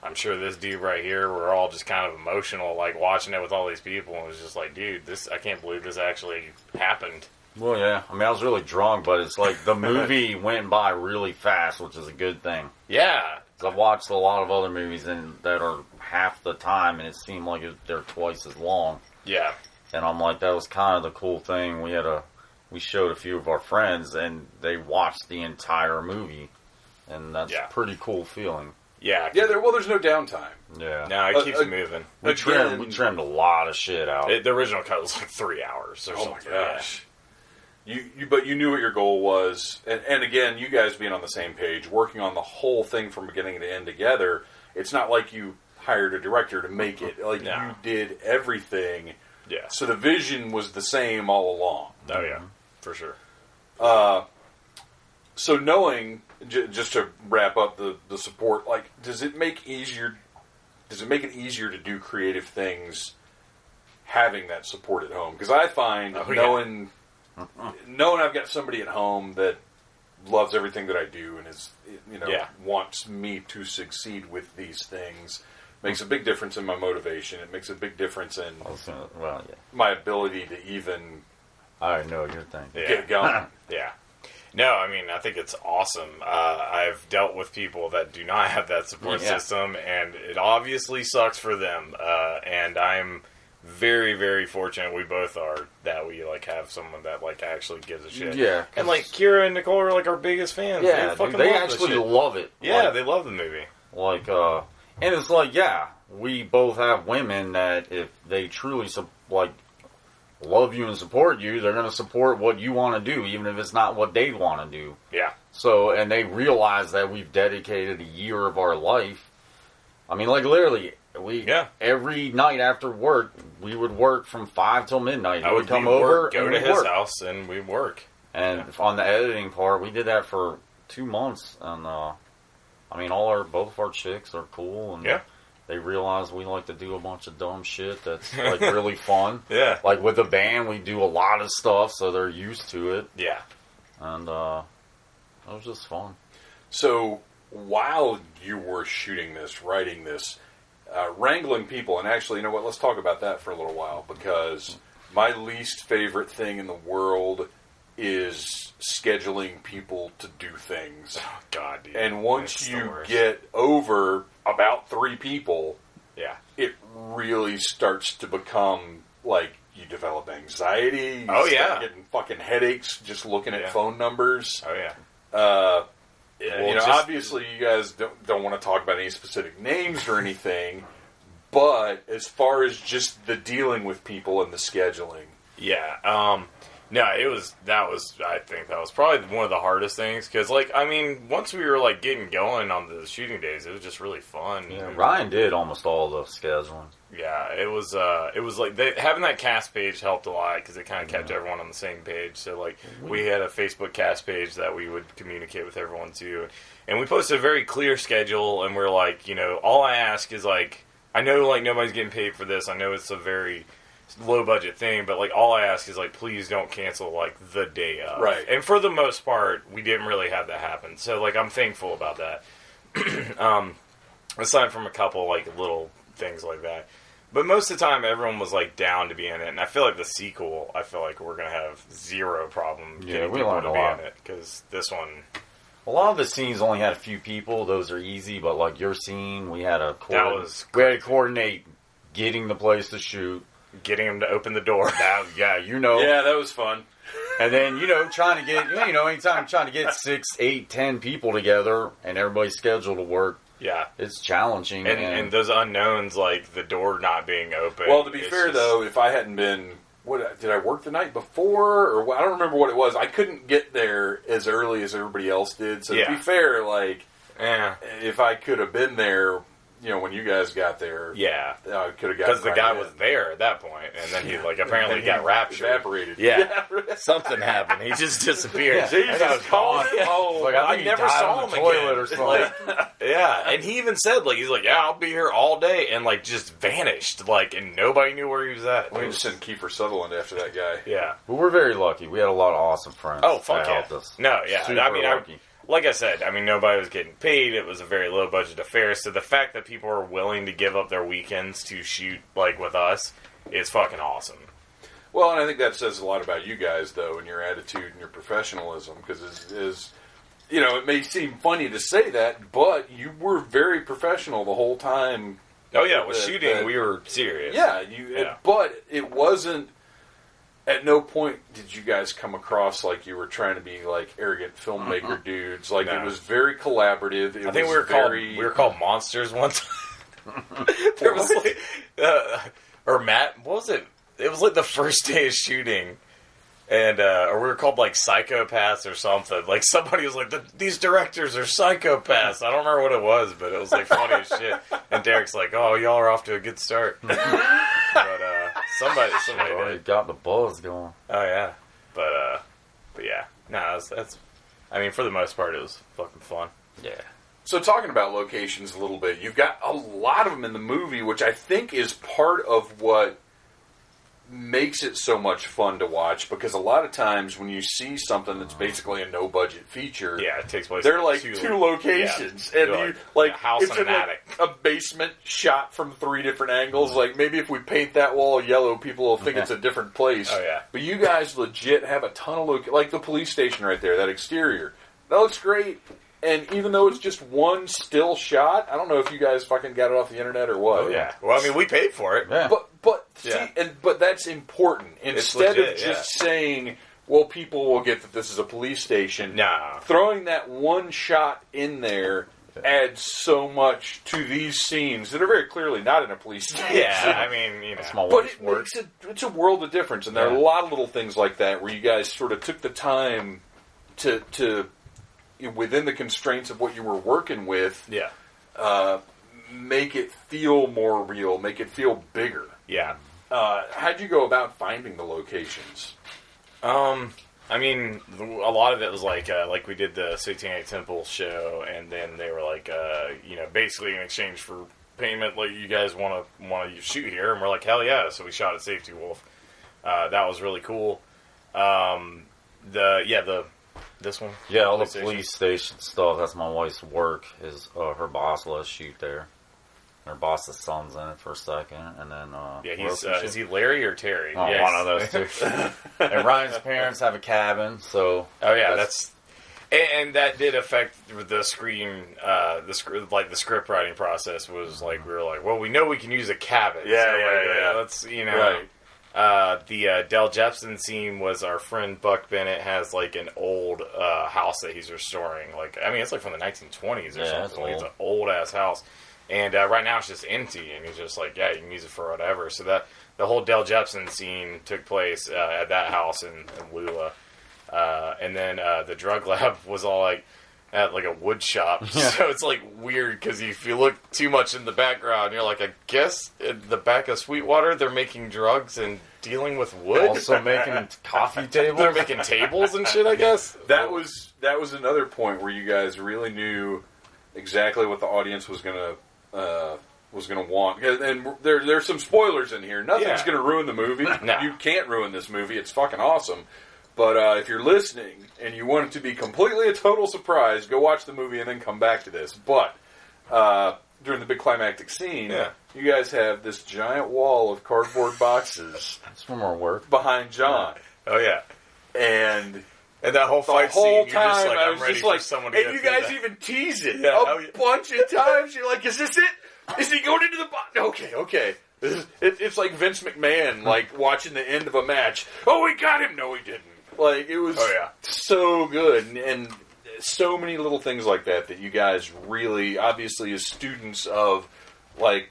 I'm sure this dude right here, we're all just kind of emotional, like watching it with all these people, and it was just like, dude, this I can't believe this actually happened. Well, yeah. I mean, I was really drunk, but it's like the movie went by really fast, which is a good thing. Yeah, I've watched a lot of other movies and that are half the time, and it seemed like it, they're twice as long. yeah, And I'm like, that was kind of the cool thing. We had a, we showed a few of our friends, and they watched the entire movie, and that's Yeah. a pretty cool feeling. Yeah, yeah, there, well, there's no downtime. Yeah. No, it Uh, keeps uh, moving. we Again- trimmed, we trimmed a lot of shit out. It, the original cut was like three hours or Oh my something. gosh. You, you, but you knew what your goal was, and, and again, you guys being on the same page, working on the whole thing from beginning to end together. It's not like you hired a director to make it; like No. you did everything. Yeah, yeah. So the vision was the same all along. Oh yeah, for sure. Uh, so knowing, j- just to wrap up the the support, like, does it make easier? Does it make it easier to do creative things having that support at home? Because I find Oh, yeah. knowing uh-huh. knowing I've got somebody at home that loves everything that I do and is you know Yeah. wants me to succeed with these things makes mm. a big difference in my motivation. It makes a big difference in I well, yeah. my ability to even I know what you're thinking. Yeah. going. Yeah. No, I mean, I think it's awesome. Uh, I've dealt with people that do not have that support Yeah. system, and it obviously sucks for them. Uh, and I'm very, very fortunate. We both are that we like have someone that like actually gives a shit. yeah and like Kira and Nicole are like our biggest fans. Yeah, they dude, they love actually love it. Yeah, Like- they love the movie. Like, uh, and it's like, yeah, we both have women that if they truly like love you and support you, they're going to support what you want to do, even if it's not what they want to do. Yeah, So, and they realize that we've dedicated a year of our life. I mean, like literally, we Yeah. every night after work, we would work from five till midnight. I would come over, work, go to his work. house, and we work. And on the editing part, we did that for two months, and uh, I mean, all our both of our chicks are cool, and Yeah. They realize we like to do a bunch of dumb shit that's like really fun. Yeah, Like with the band, we do a lot of stuff, so they're used to it, yeah, and uh, it was just fun. So while you were shooting this, writing this, uh, wrangling people, and actually, you know what? Let's talk about that for a little while because my least favorite thing in the world is scheduling people to do things. Oh, God, dude. And once you get over about three people, yeah, it really starts to become like you develop anxiety. You Oh, start yeah. getting fucking headaches just looking at Yeah. phone numbers. oh yeah, Uh, Well, you know, just- obviously, you guys don't don't want to talk about any specific names or anything, but as far as just the dealing with people and the scheduling, yeah. Um, no, it was that was I think that was probably one of the hardest things because like I mean once we were like getting going on the shooting days, it was just really fun. Yeah, Ryan did almost all the scheduling. Yeah, it was. Uh, it was like they, having that cast page helped a lot because it kind of kept everyone on the same page. So like we had a Facebook cast page that we would communicate with everyone to, and we posted a very clear schedule. And we're like, you know, all I ask is like, I know like nobody's getting paid for this. I know it's a very low budget thing, but like all I ask is like, please don't cancel like the day of. Right. And for the most part, we didn't really have that happen. So like I'm thankful about that. um, aside from a couple like little things like that. But most of the time, everyone was like down to be in it, and I feel like the sequel. I feel like we're gonna have zero problem Yeah, getting we people learned to a be lot. in it because this one, A lot of the scenes only had a few people; those are easy. But like your scene, we had to That coordinate. was we had to coordinate getting the place to shoot. Getting him to open the door. That, yeah, you know. yeah, that was fun. And then you know, trying to get you know, anytime trying to get six, eight, ten people together and everybody's scheduled to work, yeah, it's challenging. and, and those unknowns like the door not being open. Well, to be fair just- though, if I hadn't been, what did I work the night before, or what, I don't remember what it was. I couldn't get there as early as everybody else did. So to be fair, like yeah, if I could have been there, you know, when you guys got there, yeah, uh, I could have got because the guy was there at that point, and then he like apparently And got he raptured. evaporated. Yeah. Something happened. He just disappeared. Yeah. Jesus, And I was call gone. Oh, Like, I I, never saw on him the toilet again. or something. Like, yeah, and he even said like he's like, yeah, I'll be here all day, and like just vanished, like, and nobody knew where he was at. We need to send Kiefer Sutherland after that guy. Yeah. but we're very lucky. We had a lot of awesome friends. Oh fuck that yeah. helped us. No, yeah. Super I mean, I, lucky. Like I said, I mean, nobody was getting paid. It was a very low budget affair. So the fact that people are willing to give up their weekends to shoot like with us is fucking awesome. Well, and I think that says a lot about you guys, though, and your attitude and your professionalism. Because is, is you know, it may seem funny to say that, but you were very professional the whole time. Oh yeah, with shooting, the- we were serious. Yeah, you. Yeah. but it wasn't. At no point did you guys come across like you were trying to be like arrogant filmmaker dudes. Like No. it was very collaborative. It I think was we were very, called we were called monsters once. there was like, uh, or Matt, what was it? It was like the first day of shooting, and uh, or we were called like psychopaths or something. Like somebody was like, the, "These directors are psychopaths." I don't remember what it was, but it was like funny as shit. And Derek's like, "Oh, y'all are off to a good start." but uh, somebody, somebody Already did. got the buzz going. Oh yeah, but uh, but yeah, no, that's, that's. I mean, for the most part, it was fucking fun. Yeah. So talking about locations a little bit, you've got a lot of them in the movie, which I think is part of what makes it so much fun to watch. Because a lot of times when you see something that's basically a no budget feature, Yeah, it takes place. they're like two, locations, yeah, and you like, house it's and in an like attic. a basement shot from three different angles. Like maybe if we paint that wall yellow, people will think it's a different place. Oh, yeah. but you guys legit have a ton of look like the police station right there. That exterior that looks great. And even though it's just one still shot, I don't know if you guys fucking got it off the internet or what. Oh yeah. Well, I mean, we paid for it. Yeah. But but Yeah. see, and but that's important. Instead legit, of just saying, "Well, people will get that this is a police station." Nah. throwing that one shot in there adds so much to these scenes that are very clearly not in a police station. Yeah, I mean, you know. Small But it work. makes a, it's a world of difference, and there are a lot of little things like that where you guys sort of took the time to to within the constraints of what you were working with, Yeah. uh, make it feel more real, make it feel bigger. Yeah. Uh, how'd you go about finding the locations? Um, I mean, a lot of it was like, uh, like we did the Satanic Temple show, and then they were like, uh, you know, basically in exchange for payment, like you guys want to want to shoot here, and we're like, hell yeah! So we shot at Safety Wolf. Uh, that was really cool. Um, the yeah the This one? Yeah, all the police station stuff. That's my wife's work. Is uh, her boss let us shoot there. Her boss's son's in it for a second, and then uh, Yeah, he's uh, is he Larry or Terry? Oh, Yeah, one of those two. and Ryan's parents have a cabin, so Oh yeah, that's and, and that did affect the screen. Uh, the script, like the script writing process was like we were like, well, we know we can use a cabin. Yeah, so, yeah, like, yeah. Let's you know. Right. Uh, the uh, Del Jepson scene was our friend Buck Bennett has like an old uh, house that he's restoring. Like I mean, it's like from the 1920s or Yeah, something. Like, it's an old ass house, and uh, right now it's just empty. And he's just like, yeah, you can use it for whatever. So that the whole Del Jepson scene took place uh, at that house in, in Lula. Uh, and then uh, the drug lab was all like at like a wood shop, so it's like weird because if you look too much in the background, you're like, I guess in the back of Sweetwater they're making drugs and dealing with wood. also making coffee tables. they're making tables and shit. I guess That was that was another point where you guys really knew exactly what the audience was gonna uh, was gonna want. And and there there's some spoilers in here. Nothing's Yeah. gonna ruin the movie. No. You can't ruin this movie. It's fucking awesome. But uh, if you're listening and you want it to be completely a total surprise, go watch the movie and then come back to this. But uh, during the big climactic scene, Yeah. you guys have this giant wall of cardboard boxes That's from our work. behind John, Oh yeah, and and that whole the fight whole scene, you're time just like, I I'm was ready just for like, someone to and go you through guys that. even tease it Yeah, a yeah. bunch of times. You're like, is this it? Is he going into the box? Okay, okay. This is, it, it's like Vince McMahon, like watching the end of a match. Oh, we got him. No, he didn't. Like it was Oh, yeah. so good, and, and so many little things like that that you guys really, obviously, as students of like,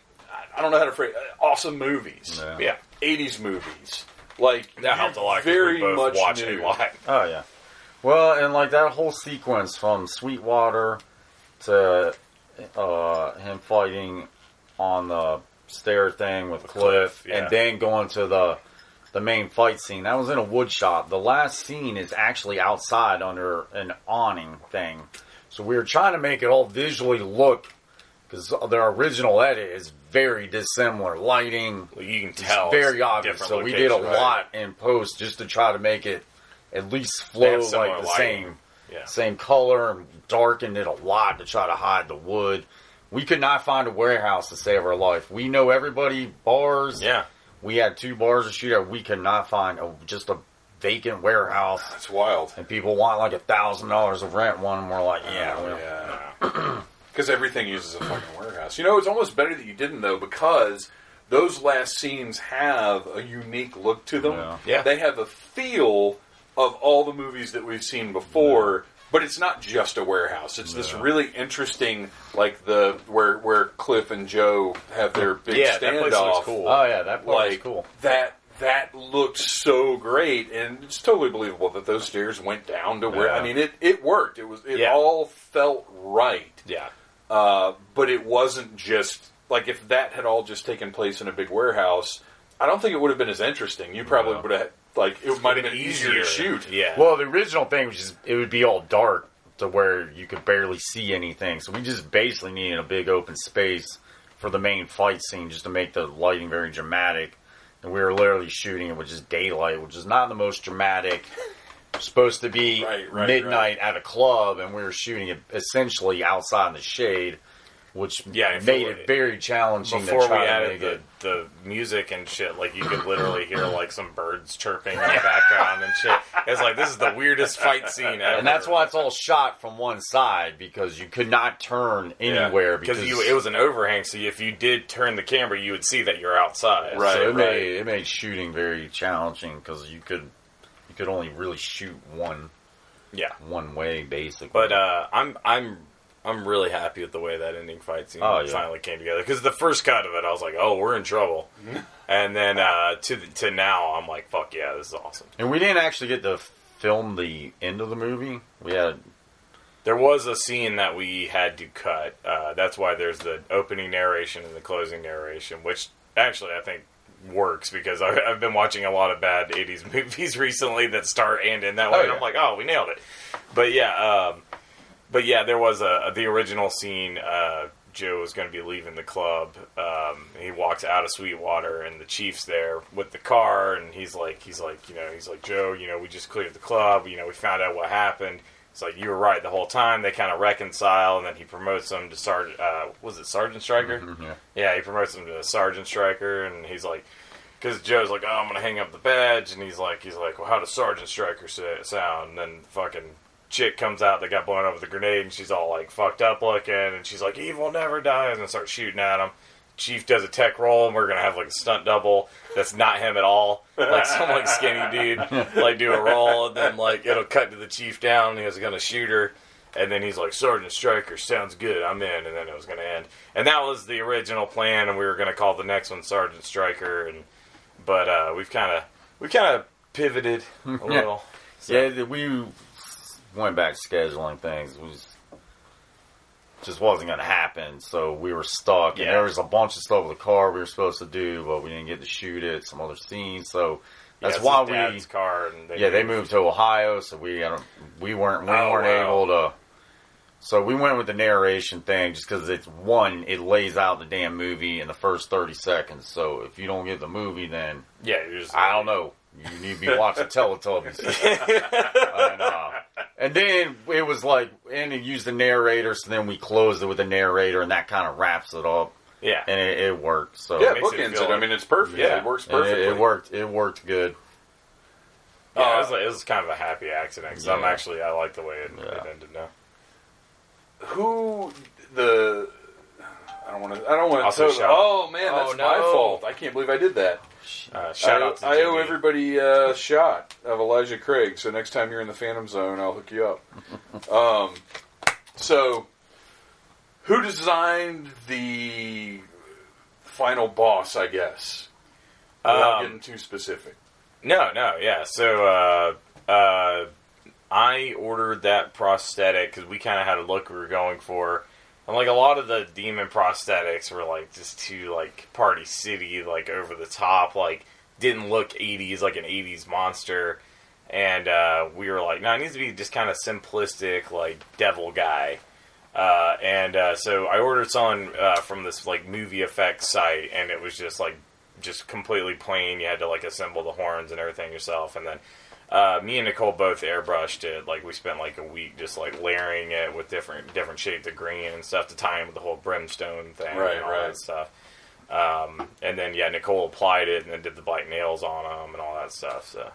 I- don't know how to phrase, awesome movies, Yeah. yeah. '80s movies. Like That helped a lot. Very much watch knew. it live. Oh yeah. Well, and like that whole sequence from Sweetwater to uh, him fighting on the stair thing with Cliff, Cliff, yeah. and then going to the the main fight scene. That was in a wood shop. The last scene is actually outside under an awning thing. So we were trying to make it all visually look because their original edit is very dissimilar. Lighting, Well, you can it's tell. very obvious. So we did a locations. lot in post just to try to make it at least flow like the lighting. same Yeah. same color and darkened it a lot to try to hide the wood. We could not find a warehouse to save our life. We know everybody bars. Yeah. We had two bars to shoot at. We could not find a, just a vacant warehouse. That's wild. And people want like a thousand dollars of rent one. And we're like, yeah, Oh, yeah. Because everything uses a fucking warehouse. You know, it's almost better that you didn't though, because those last scenes have a unique look to them. Yeah. Yeah. They have a feel of all the movies that we've seen before. But it's not just a warehouse. It's this really interesting, like the where where Cliff and Joe have their big Yeah, that place looks cool. oh yeah, that part Like was cool. that. That looked so great, and it's totally believable that those stairs went down to where. Yeah. I mean, it it worked. It was it Yeah. all felt right. Yeah. Uh, but it wasn't just like if that had all just taken place in a big warehouse. I don't think it would have been as interesting. You probably No. would have like it might have been easier to shoot. Yeah. Well, the original thing was just it would be all dark to where you could barely see anything. So we just basically needed a big open space for the main fight scene just to make the lighting very dramatic. And we were literally shooting it with just daylight, which is not the most dramatic. Supposed to be Right, right, midnight at a club, and we were shooting it essentially outside in the shade, which Yeah, made it- it very challenging Before we added the, the music and shit, like you could literally hear like some birds chirping in the background and shit. It's like this is the weirdest fight scene ever. And that's why it's all shot from one side because you could not turn Yeah. anywhere because you it was an overhang. So if you did turn the camera, you would see that you're outside. Right, so it right. made it made shooting very challenging because you could you could only really shoot one Yeah. one way basically. But uh, I'm I'm I'm really happy with the way that ending fight scene Oh, yeah. finally came together. Because the first cut of it, I was like, "Oh, we're in trouble," and then uh, to the, to now, I'm like, "Fuck yeah, this is awesome." and we didn't actually get to film the end of the movie. We had There was a scene that we had to cut. Uh, that's why there's the opening narration and the closing narration, which actually I think works because I, I've been watching a lot of bad '80s movies recently that start and end that way, Oh, and. I'm like, "Oh, we nailed it." But yeah, um, but yeah, there was a the original scene. Uh, Joe is going to be leaving the club. Um, he walks out of Sweetwater, and the chief's there with the car, and he's like, he's like, you know, he's like, Joe, you know, we just cleared the club. You know, we found out what happened. It's like you were right the whole time. They kind of reconcile, and then he promotes him to sergeant. Uh, was it sergeant striker? yeah. Yeah, he promotes him to sergeant striker, and he's like, because Joe's like, oh, I'm gonna hang up the badge, and he's like, he's like, well, how does sergeant striker sound? And then fucking chick comes out that got blown up with a grenade, and she's all like fucked up looking, and she's like, evil never dies, and starts shooting at him. Chief does a tech roll, and we're gonna have like a stunt double that's not him at all, like some like skinny dude, like do a roll, and then like it'll cut to the chief down, and he's gonna shoot her. And then he's like, Sergeant Striker, sounds good, I'm in. And then it was going to end. And that was the original plan, and we were going to call the next one Sergeant Striker. And but uh, we've kind of we kind of pivoted a little. So, Yeah, we went back to scheduling things. It was just wasn't going to happen, so we were stuck. And there was a bunch of stuff with the car we were supposed to do, but we didn't get to shoot it. Some other scenes, so that's yeah, why his we. car. And they yeah, they moved to Ohio, so we we weren't we Oh, weren't wow. able to. So we went with the narration thing just because it's one, it lays out the damn movie in the first thirty seconds. So if you don't get the movie, then Yeah, just I don't know. You need to be watching Teletubbies. and, uh, and then it was like, and it used the narrator, so then we closed it with the narrator, and that kind of wraps it up, Yeah, and it, it worked. So Yeah, it bookends feel it. I mean, it's perfect. Yeah. It works And it, perfectly. it worked. It worked good. yeah. Uh, it, was like, it was kind of a happy accident. Cause I'm actually I like the way it, Yeah. it ended now. Who the? I don't want to. I don't want to. Oh man, that's Oh, my fault. I can't believe I did that. Uh, shout I, out to I owe Jimmy. everybody a shot of Elijah Craig. So next time you're in the Phantom Zone, I'll hook you up. um, so, who designed the final boss? I guess without Um, getting too specific. No, no, yeah. So uh, uh, I ordered that prosthetic because we kind of had a look we were going for, and like a lot of the demon prosthetics were like just too like Party City, like over the top, like didn't look '80s like an '80s monster, and uh, we were like, no, it needs to be just kind of simplistic, like devil guy. Uh, and uh, so I ordered some uh, from this like movie effects site, and it was just like just completely plain. You had to like assemble the horns and everything yourself, and then uh, me and Nicole both airbrushed it. Like we spent like a week just like layering it with different different shades of green and stuff to tie in with the whole brimstone thing Right, and all right. that stuff. Um, and then yeah, Nicole applied it and then did the black nails on them and all that stuff. So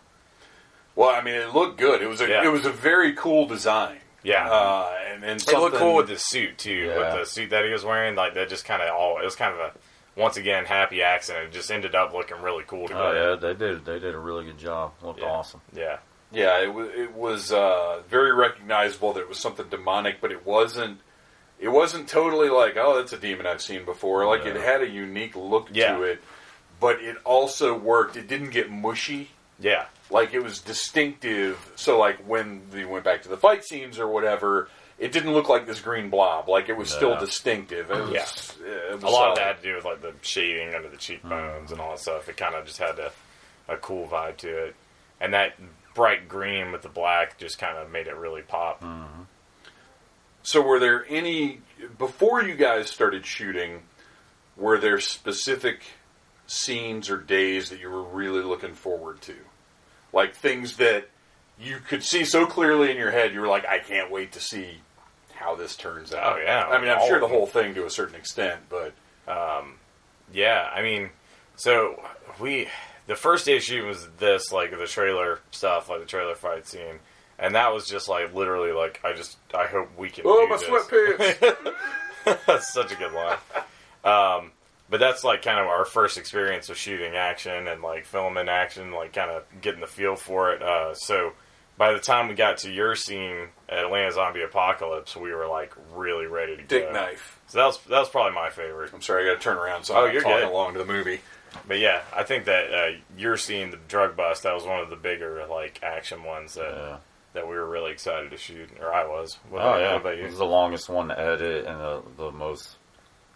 Well, I mean, it looked good. It was a Yeah. it was a very cool design. yeah, Uh, and, and It looked cool with the suit too. Yeah. With the suit that he was wearing, like that just kind of all. It was kind of a once again happy accident. It just ended up looking really cool Oh together. yeah, they did. They did a really good job. Looked Yeah. awesome. yeah, Yeah, it was it was uh, very recognizable that it was something demonic, but it wasn't. It wasn't totally like, oh, that's a demon I've seen before. Like it had a unique look Yeah. to it, but it also worked. It didn't get mushy. yeah, Like it was distinctive. So like when they went back to the fight scenes or whatever, it didn't look like this green blob. Like it was still distinctive. It was, Yeah. was a lot of that had to do with like the shading under the cheekbones and all that stuff. It kind of just had a, a cool vibe to it, and that bright green with the black just kind of made it really pop. Mm-hmm. So, were there any before you guys started shooting? Were there specific scenes or days that you were really looking forward to, like things that you could see so clearly in your head? You were like, "I can't wait to see how this turns out." Oh, yeah, I mean, I'm all sure the whole thing to a certain extent, but Yeah, I mean, so we the first issue was this like the trailer stuff, like the trailer fight scene, and that was just like literally like I just I hope we can. oh, my this. sweatpants! That's such a good line. Um, but that's like kind of our first experience of shooting action and like filming action, like kind of getting the feel for it. Uh, so by the time we got to your scene at Atlanta Zombie Apocalypse, we were like really ready to Dick go. knife. So that was that was probably my favorite. I'm sorry, I got to turn around so Oh, I'm you're talking good. along to the movie. But yeah, I think that uh, your scene, the drug bust, that was one of the bigger like action ones that Yeah. that we were really excited to shoot, or I was. What, Oh what yeah, about it was the longest one to edit and the, the most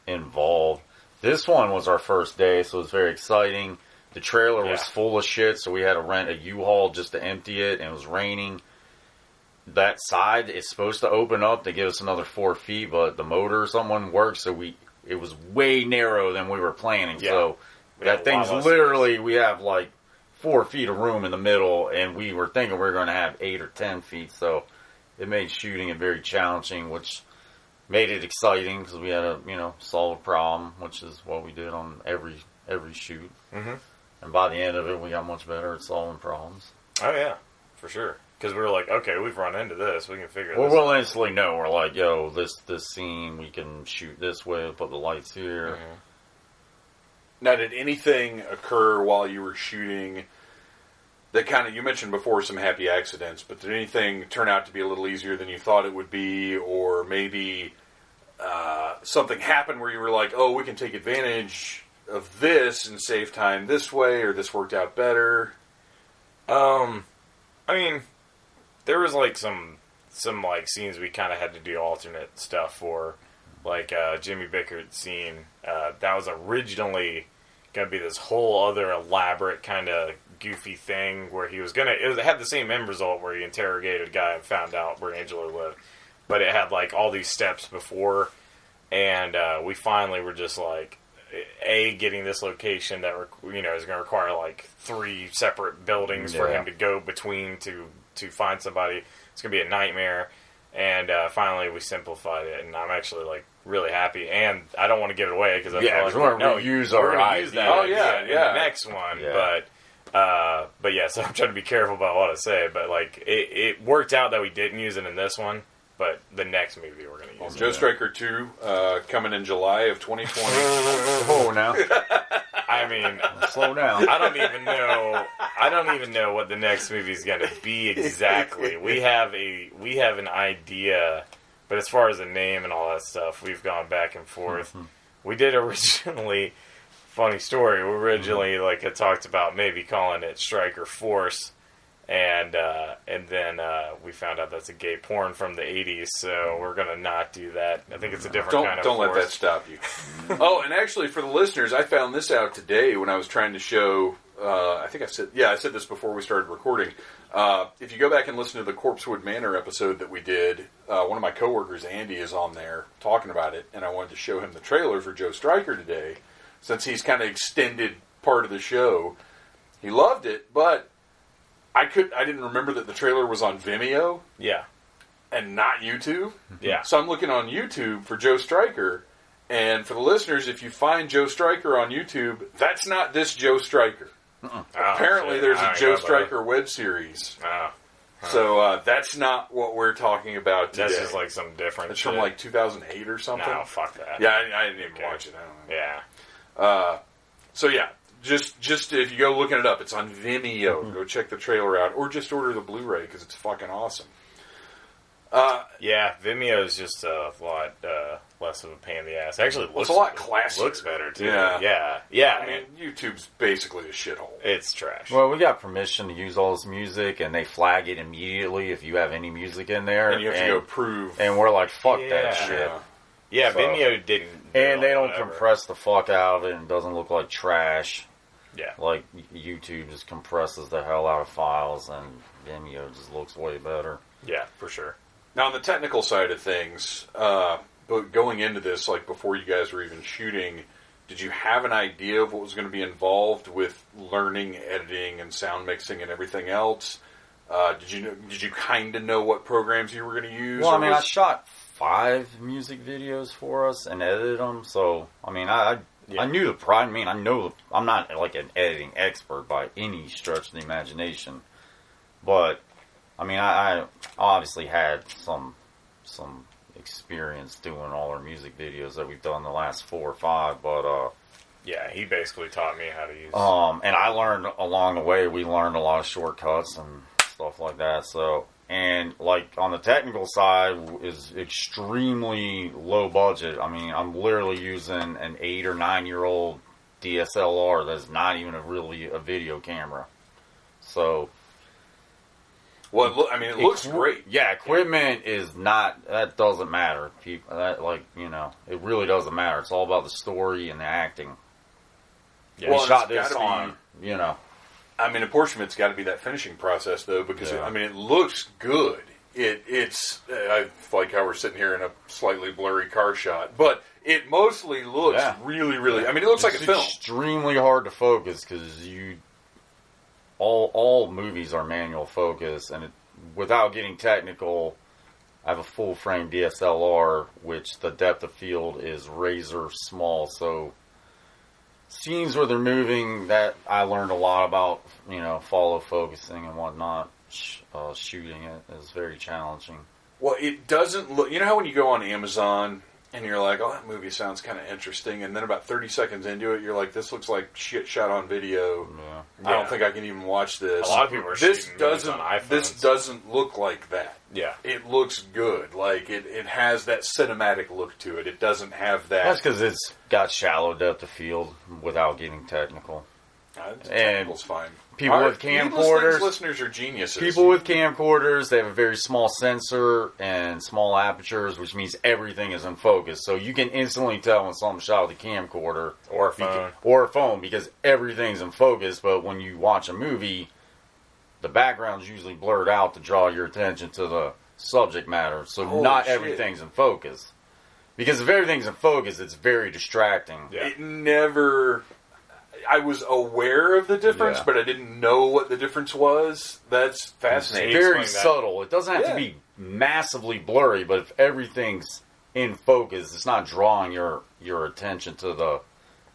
involved. This one was our first day, so it was very exciting. The trailer was full of shit, so we had to rent a U-Haul just to empty it, and it was raining. That side is supposed to open up to give us another four feet, but the motor or someone worked, so we it was way narrow than we were planning. Yeah. So We that thing's literally we have like four feet of room in the middle, and we were thinking we were going to have eight or ten feet. So it made shooting it very challenging, which made it exciting because we had to you know solve a problem, which is what we did on every every shoot. Mhm. And by the end of it, we got much better at solving problems. Oh yeah, for sure. Because we were like, okay, we've run into this. We can figure Well, we'll instantly know. We're like, yo, this this scene we can shoot this way, put the lights here. Mhm. Now, did anything occur while you were shooting that kind of you mentioned before some happy accidents, but did anything turn out to be a little easier than you thought it would be, or maybe uh, something happened where you were like, "Oh, we can take advantage of this and save time this way," or this worked out better? Um, I mean, there was like some some like scenes we kind of had to do alternate stuff for, like uh, Jimmy Bickert scene. Uh, that was originally gonna be this whole other elaborate kind of goofy thing where he was gonna it, was, it had the same end result where he interrogated a guy and found out where Angela lived, but it had like all these steps before, and uh, we finally were just like a getting this location that you know is going to require like three separate buildings for him to go between to to find somebody. It's going to be a nightmare. And uh, finally, we simplified it, and I'm actually like really happy. And I don't want to give it away because I Yeah, feel like we're gonna no, we're our use that. Oh, yeah, in yeah. the next one. Yeah. But uh, but yeah, so I'm trying to be careful about what I say. But like, it, it worked out that we didn't use it in this one, but the next movie we're going to use it. Joe Striker two uh, coming in July of 2020. Oh, now I mean, slow down. I don't even know. I don't even know what the next movie is going to be exactly. We have a we have an idea, but as far as the name and all that stuff, we've gone back and forth. We did originally. Funny story. We originally like had talked about maybe calling it Striker Force, and uh, and then uh, we found out that's a gay porn from the '80s. So we're gonna not do that. I think it's a different don't kind of don't let that stop you. oh, and actually, for the listeners, I found this out today when I was trying to show. Uh, I think I said, yeah, I said this before we started recording. Uh, if you go back and listen to the Corpsewood Manor episode that we did, uh, one of my coworkers, Andy, is on there talking about it, and I wanted to show him the trailer for Joe Striker today, since he's kind of extended part of the show. He loved it, but I could I didn't remember that the trailer was on Vimeo Yeah, and not YouTube. yeah. So I'm looking on YouTube for Joe Striker, and for the listeners, if you find Joe Stryker on YouTube, that's not this Joe Striker. Oh, Apparently, shit. there's a Joe know about Stryker web series. that. Oh. So uh, that's not what we're talking about today. That's just like some different. it's shit. from like 2008 or something. no, fuck that. Yeah, I, I didn't even Okay. watch it. I don't know. yeah. So yeah, just just if you go looking it up, it's on Vimeo. Go check the trailer out, or just order the Blu-ray because it's fucking awesome. Uh, Yeah, Vimeo is just a lot uh, less of a pain in the ass. Actually, it Well, it's a lot classier. Looks better too. Yeah. yeah, yeah. I mean, YouTube's basically a shithole. it's trash. Well, we got permission to use all this music, and they flag it immediately if you have any music in there. And you have to go prove. and we're like, fuck Yeah. that shit. Yeah. yeah, so- Vimeo didn't. And they don't whatever. compress the fuck out of it and doesn't look like trash. Yeah, Like YouTube just compresses the hell out of files, and Vimeo just looks way better. yeah, for sure. Now, on the technical side of things, uh, but going into this, like before you guys were even shooting, did you have an idea of what was going to be involved with learning editing and sound mixing and everything else? Uh, did you know, did you kind of know what programs you were going to use? Well, I mean, I shot five music videos for us and edited them, so I mean, I I, Yeah. I knew the pro. I mean, I know I'm not like an editing expert by any stretch of the imagination, but I mean, I, I obviously had some some experience doing all our music videos that we've done the last four or five, but uh, Yeah, he basically taught me how to use. um, and I learned along the way. We learned a lot of shortcuts and stuff like that. So, and like on the technical side is extremely low budget. I mean, I'm literally using an eight or nine year old DSLR that's not even a really a video camera. So, well, I mean, it looks equi- great. Yeah, equipment is not. That doesn't matter. People, that like you know, it really doesn't matter. It's all about the story and the acting. Yeah. Well, we shot this gotta be- on, you know. I mean, a portion of it's got to be that finishing process, though, because Yeah. I mean, it looks good. It it's I like how we're sitting here in a slightly blurry car shot, but it mostly looks Yeah. really, really. I mean, it looks like a It's film. Extremely hard to focus because you all all movies are manual focus, and it, without getting technical, I have a full frame DSLR, which the depth of field is razor small. So scenes where they're moving, that I learned a lot about. You know, follow focusing and whatnot. Uh, shooting it is very challenging. Well, it doesn't look. You know how when you go on Amazon and you're like, "Oh, that movie sounds kind of interesting," and then about 30 seconds into it, you're like, "This looks like shit shot on video." Yeah. I don't Yeah. think I can even watch this. A lot of people are this shooting movies doesn't. on This doesn't look like that. Yeah. It looks good. Like it, it has that cinematic look to it. It doesn't have that. That's because it's got shallow depth of field without getting technical. Uh, and technical's fine. people Our- with camcorders- listeners are geniuses. People with camcorders, they have a very small sensor and small apertures, which means everything is in focus. So you can instantly tell when something's shot with a camcorder Or a beca- phone. or a phone because everything's in focus. But when you watch a movie, the background's usually blurred out to draw your attention to the subject matter. So Holy not shit. everything's in focus. Because if everything's in focus, it's very distracting. Yeah. It never. I was aware of the difference, Yeah. but I didn't know what the difference was. That's It's fascinating. very explain that. subtle. It doesn't have Yeah. to be massively blurry, but if everything's in focus, it's not drawing your your attention to the,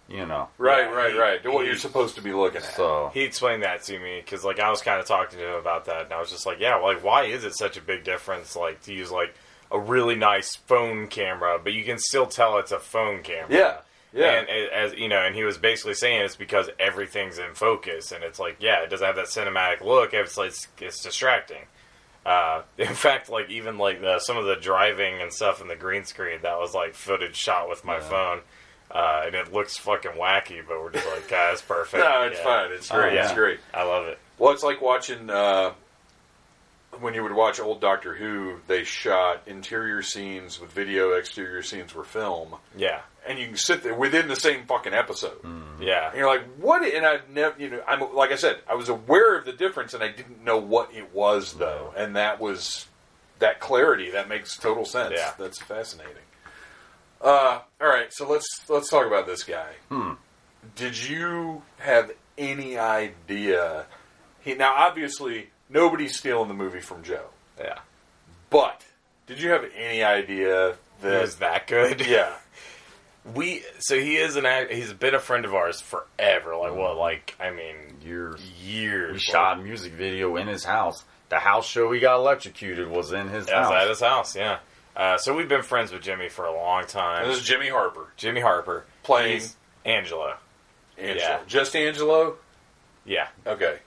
you know. Right, Yeah, right, he- right. To what you're supposed to be looking at. So He explained that to me because, like, I was kind of talking to him about that, and I was just like, "Yeah, like, why is it such a big difference, like, to use like a really nice phone camera, but you can still tell it's a phone camera?" yeah, yeah. And as you know, and he was basically saying it's because everything's in focus, and it's like, yeah, it doesn't have that cinematic look. It's like it's, distracting. Uh, in fact, like even like the, some of the driving and stuff in the green screen, that was like footage shot with my Yeah. phone, uh, and it looks fucking wacky. But we're just like, God, it's perfect. no, it's Yeah. fine. It's Oh, great. yeah. It's great. I love it. Well, it's like watching uh, when you would watch old Doctor Who. They shot interior scenes with video. Exterior scenes were film, Yeah, and you can sit there within the same fucking episode. yeah. And you're like, what? And I've never, you know, I'm like I said, I was aware of the difference, and I didn't know what it was though, and that was that clarity. That makes total sense. Yeah. that's fascinating. Uh, all right, so let's let's talk about this guy. Hmm. Did you have any idea? He now obviously nobody's stealing the movie from Joe, Yeah. but did you have any idea It that? was that good. yeah, We so he is an act. He's been a friend of ours forever. Like what? Like I mean, years. years. We shot a music video in his house. The house show he got electrocuted was in his Yeah, it was at his house. Yeah. Uh, so we've been friends with Jimmy for a long time. and this is Jimmy Harper Jimmy Harper playing He's Angelo. Angelo. Yeah. Just Angelo. Yeah. Okay.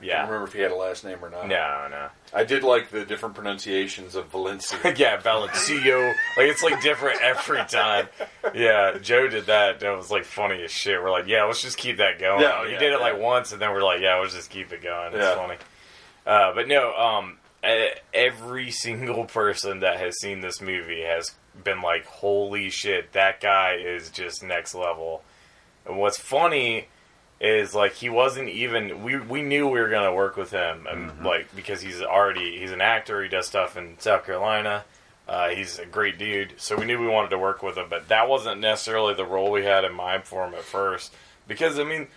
I Yeah. remember if he had a last name or not. No, no. I did like the different pronunciations of Valencia. yeah, Valencio. like it's like different every time. Yeah, Joe did that. That was like funny as shit. We're like, yeah, let's just keep that going. Yeah, he yeah, did it like once, and then we're like, yeah, let's just keep it going. It's Yeah. funny. Uh, but no, um, every single person that has seen this movie has been like, holy shit, that guy is just next level. And what's funny is like he wasn't even we we knew we were gonna work with him and like because he's already he's an actor he does stuff in South Carolina uh, he's a great dude so we knew we wanted to work with him but that wasn't necessarily the role we had in mind for him at first because I mean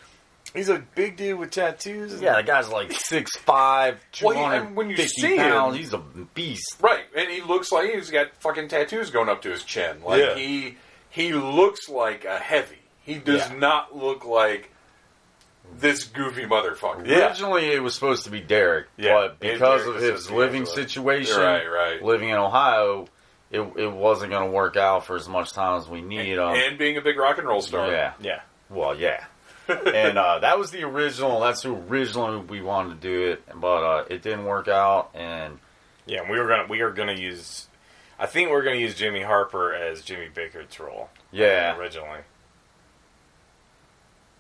he's a big dude with tattoos Yeah, the guy's like six five, two Well, he- and when you see pounds. him- He's a beast. right, and he looks like he's got fucking tattoos going up to his chin. Like Yeah. he he looks like a heavy. He does Yeah. not look like this goofy motherfucker. Yeah. Originally, it was supposed to be Derek, Yeah, but because Derek of his supposed to be living Angelo. situation, Right, right. living in Ohio, it, it wasn't going to work out for as much time as we need. Um, and being a big rock and roll star. yeah, yeah well, yeah. and uh, that was the original. That's who originally we wanted to do it, but uh, it didn't work out. And yeah we were gonna we are gonna use I think we're gonna use Jimmy Harper as Jimmy Bickert's role yeah, originally.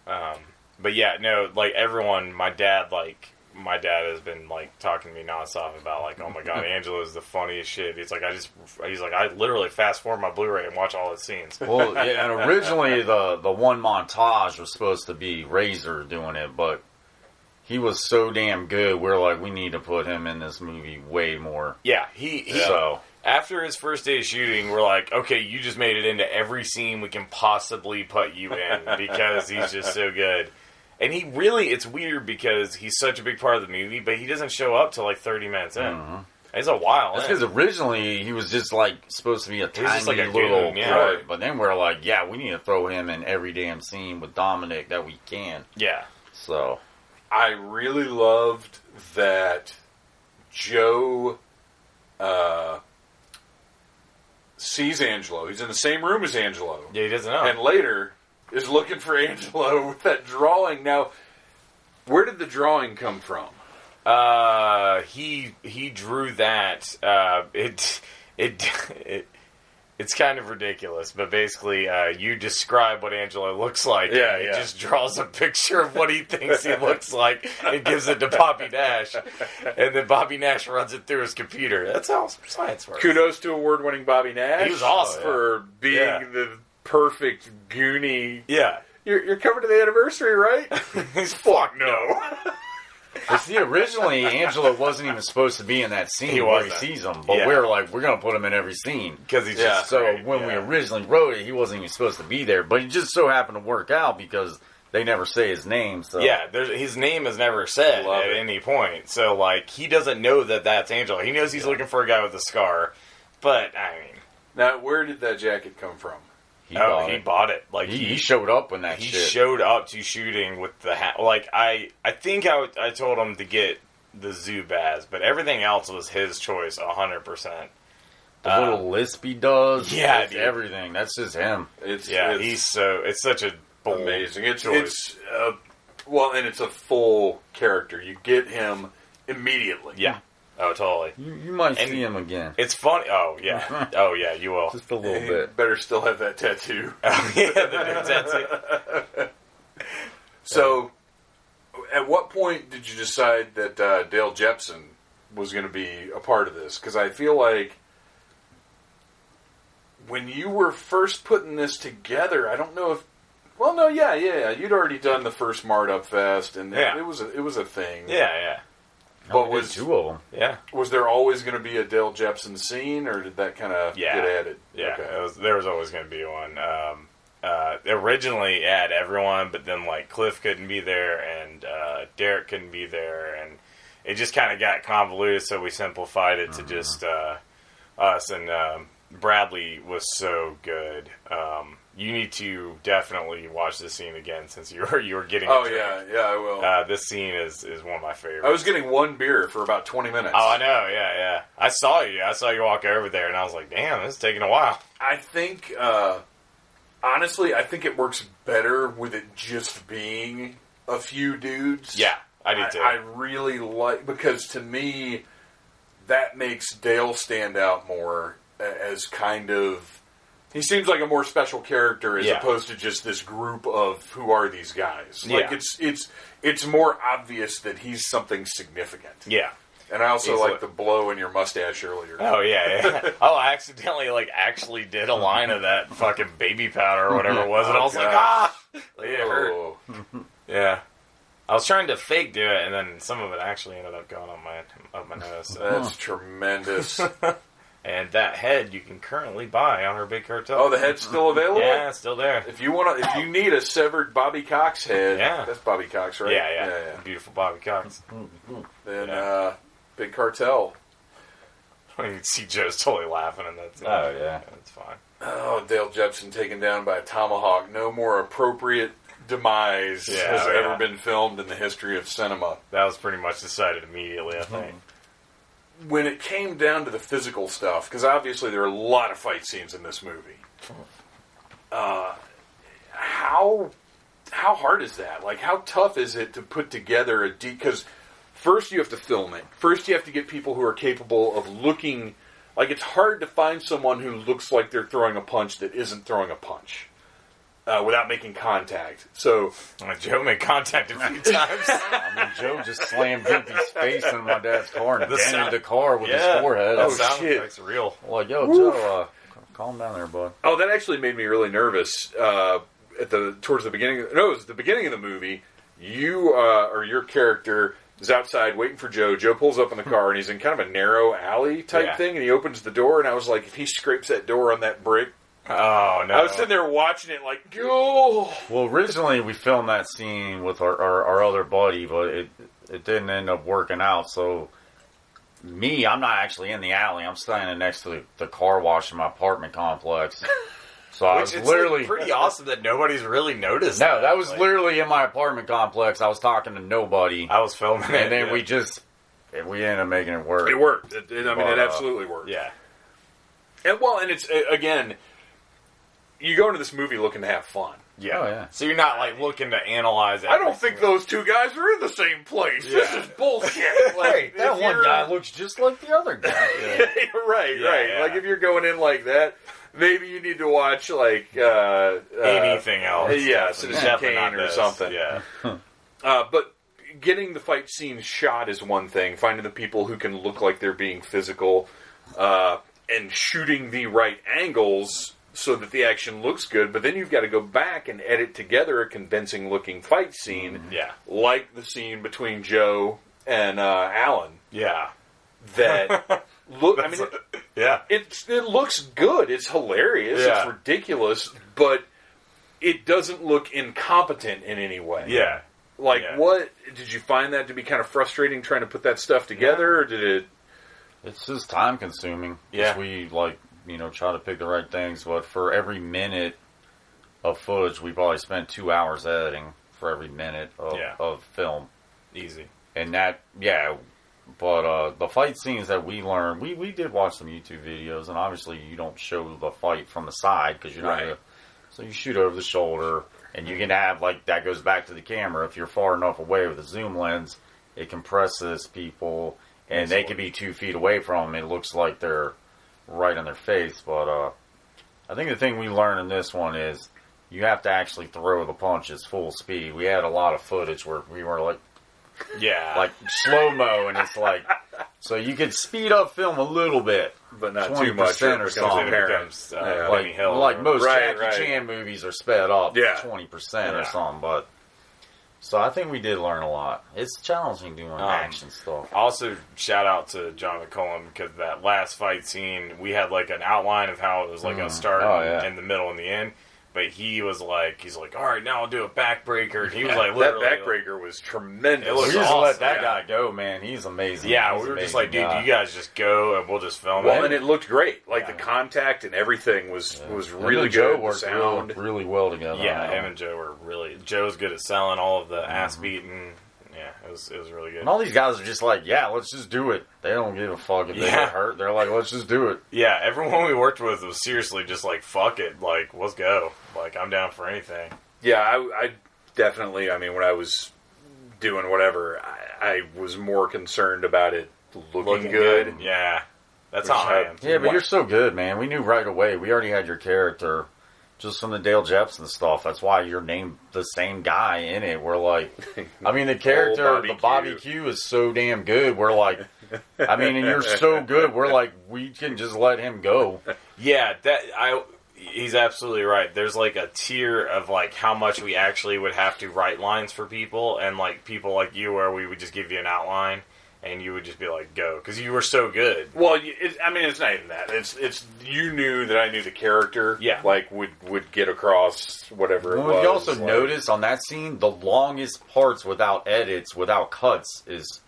Um, but yeah, no, like everyone, my dad, like my dad has been like talking to me nonstop about like, oh my god, Angelo is the funniest shit. He's like, I just, he's like, I literally fast forward my Blu-ray and watch all the scenes. well, yeah. And originally, the the one montage was supposed to be Razor doing it, but he was so damn good. We're like, we need to put him in this movie way more. Yeah, he, he So after his first day of shooting, we're like, okay, you just made it into every scene we can possibly put you in because he's just so good. And he really, it's weird because he's such a big part of the movie, but he doesn't show up till like 30 minutes in. It's a while. That's because originally he was just like supposed to be a tiny just like a little goon, yeah. right. But then we're like, yeah, we need to throw him in every damn scene with Dominic that we can. yeah. So I really loved that Joe uh, sees Angelo. He's in the same room as Angelo. Yeah, he doesn't know. And later is looking for Angelo with that drawing. Now, where did the drawing come from? Uh, he he drew that. Uh, it it it. It's kind of ridiculous, but basically, uh, you describe what Angelo looks like. Yeah, and he yeah. just draws a picture of what he thinks he looks like and gives it to Bobby Nash, and then Bobby Nash runs it through his computer. That's how science works. Kudos to award-winning Bobby Nash. He was awesome. for being Yeah. the perfect goony. Yeah, You're, you're coming to the anniversary, right? fuck no. You see, originally Angelo wasn't even supposed to be in that scene He where he wasn't. sees him, but Yeah. we were like, we're gonna put him in every scene. Because he's Yeah. just So great, when we originally wrote it, he wasn't even supposed to be there, but he just so happened to work out because they never say his name. So Yeah, there's, his name is never said at it. any point. So, like, he doesn't know that that's Angelo. He knows he's looking for a guy with a scar. But, I mean, now, where did that jacket come from? He, oh, bought he it. bought it. Like, He, he showed up when that he shit. showed up to shooting with the hat. Like, I, I think I, I told him to get the Zubaz, but everything else was his choice, 100%. the little lisp he does. yeah, dude. everything. That's just him. It's Yeah, it's he's so, it's such a bold amazing. It's choice. it's uh, well, and it's a full character. You get him immediately. yeah. Oh, totally. You, you might And- see him again, It's funny. Oh, yeah. Oh, yeah, you will. just a little He bit. better still have that tattoo. Oh, yeah, the new tattoo. So, at what point did you decide that uh, Dale Jepson was going to be a part of this? Because I feel like when you were first putting this together, I don't know if. Well, no, yeah, yeah, you'd already done the first Mart Up Fest, and Yeah. it was a, it was a thing. Yeah, yeah. But we was two of them? Yeah. was there always going to be a Dale Jepson scene, or did that kind of Yeah. get added? Yeah, Okay. was, there was always going to be one. Um, uh, originally, it had everyone, but then like Cliff couldn't be there, and uh, Derek couldn't be there, and it just kind of got convoluted. So we simplified it to just uh, us. And um, Bradley was so good. Um, you need to definitely watch this scene again since you're you were getting. Oh yeah, yeah, I will. Uh, this scene is, is one of my favorites. I was getting one beer for about twenty minutes. Oh, I know. Yeah, yeah. I saw you. I saw you walk over there, and I was like, "Damn, this is taking a while." I think, uh, honestly, I think it works better with it just being a few dudes. Yeah, I do I, too. I really like because to me, that makes Dale stand out more as kind of. He seems like a more special character as Yeah. opposed to just this group of who are these guys. Like Yeah. it's it's it's more obvious that he's something significant. yeah. And I also He's like the blow in your mustache earlier. Oh yeah, yeah. oh, I accidentally like actually did a line of that fucking baby powder or whatever it was, and I was like, ah, like, it hurt. Oh. Yeah. I was trying to fake do it, and then some of it actually ended up going on my up my nose. So. That's tremendous. And that head you can currently buy on our big cartel. Oh, the head's still available. Yeah, it's still there. If you want to, if you need a severed Bobby Cox head, Yeah. that's Bobby Cox, right? Yeah, yeah, Beautiful Bobby Cox. Then Yeah. uh, Big Cartel. you see Joe's totally laughing, and that's Oh, yeah. it's fine. Oh, Dale Jepson taken down by a tomahawk. No more appropriate demise Yeah, has oh, ever yeah. been filmed in the history of cinema. That was pretty much decided immediately. I think. When it came down to the physical stuff, because obviously there are a lot of fight scenes in this movie. Uh, how how hard is that? Like, how tough is it to put together a deep? Because first you have to film it. First you have to get people who are capable of looking. Like, it's hard to find someone who looks like they're throwing a punch that isn't throwing a punch uh, without making contact. So Uh, Joe made contact a few times. I mean, Joe just slammed Drimpy's face in my dad's car and The dented sound- the car with yeah, his forehead. That I was sound shit. effects real. like, yo, Joe, uh, calm down there, bud. Oh, that actually made me really nervous. Uh, at the towards the beginning, no, it was the beginning of the movie. You uh, or your character is outside waiting for Joe. Joe pulls up in the car and he's in kind of a narrow alley type Yeah. thing, and he opens the door. And I was like, if he scrapes that door on that brick, Oh no! I was sitting there watching it like, oh, Well, originally we filmed that scene with our, our, our other buddy, but it it didn't end up working out. So me, I'm not actually in the alley. I'm standing next to the, the car wash in my apartment complex. So I was it's literally like, pretty awesome that nobody's really noticed. no, that was Like, literally in my apartment complex. I was talking to nobody, I was filming, it, and then yeah. we just we ended up making it work. It worked. It, it- I mean, But, it uh, absolutely worked. yeah, And well, and it's uh, again, you go into this movie looking to have fun. yeah, Oh, yeah. So you're not like looking to analyze. It. I don't think those two guys are in the same place. This is bullshit. Hey, that one guy looks just like the other guy. right, Yeah, right. yeah. Like if you're going in like that, maybe you need to watch like uh, uh, anything else. yeah, Citizen Definitely Kane or something. Yeah, Uh, but getting the fight scene shot is one thing. Finding the people who can look like they're being physical uh, and shooting the right angles so that the action looks good. But then you've got to go back and edit together a convincing looking fight scene, yeah, like the scene between Joe and uh, Alan. yeah, That look. I mean, it, yeah. it's it looks good. It's hilarious. Yeah. It's ridiculous, but it doesn't look incompetent in any way. Yeah. Like, Yeah. what did you find that to be kind of frustrating trying to put that stuff together, or did it? It's just time consuming. Yeah. We like, you know, try to pick the right things, but for every minute of footage, we probably spent two hours editing for every minute of, Yeah. of film. Easy. And that, yeah, but uh, the fight scenes that we learned, we, we did watch some YouTube videos, and obviously you don't show the fight from the side because you're not Right. gonna, so you shoot over the shoulder, and you can have, like, that goes back to the camera. If you're far enough away with a zoom lens, it compresses people, and they could be two feet away from them. It looks like they're right on their face, but uh, I think the thing we learned in this one is you have to actually throw the punches full speed. We had a lot of footage where we were like, Yeah, like slow mo, and it's like so you could speed up film a little bit, But not too much. 20% or something. becomes uh, Yeah. Like like most Right, Jackie right. Chan movies are sped up, Yeah. twenty percent Yeah. or something. But so I think we did learn a lot. It's challenging doing Um, action stuff. Also, shout out to John McCullum because that last fight scene, we had like an outline of how it was like a start, Oh, yeah. in the middle, and the end. But he was like, he's like, all right, now I'll do a backbreaker. And he was like, that literally, backbreaker was tremendous. It We was just awesome, let that yeah. guy go, man. He's amazing. Yeah, He's we were just amazing like, dude, guy. you guys just go and we'll just film well, it. and it looked great. Like Yeah. the contact and everything was was really and Joe good. The worked sound. really, really well together. yeah, him and Joe were really. Joe's good at selling all of the ass Mm-hmm. beating. Yeah, it was it was really good. And all these guys are just like, yeah, let's just do it. They don't give a fuck if they Yeah. get hurt. They're like, let's just do it. Yeah, everyone we worked with was seriously just like, fuck it, like let's go. Like I'm down for anything. Yeah, I, I definitely. I mean, when I was doing whatever, I, I was more concerned about it looking, good. Yeah, that's Which how I had- am. Yeah, but What- you're so good, man. We knew right away. We already had your character just from the Dale Jepson stuff. That's why you're named the same guy in it. We're like, I mean, the character, Bobby the Bobby Q. Q is so damn good. We're like, I mean, and you're so good. We're like, we can just let him go. Yeah, that I. He's absolutely right. There's like a tier of like how much we actually would have to write lines for people, and like people like you, where we would just give you an outline, and you would just be like, "Go," because you were so good. Well, it, I mean, it's not even that. It's it's you knew that I knew the character. Yeah. like would would get across whatever. It Well, was. you also like- notice on that scene, the longest parts without edits, without cuts, is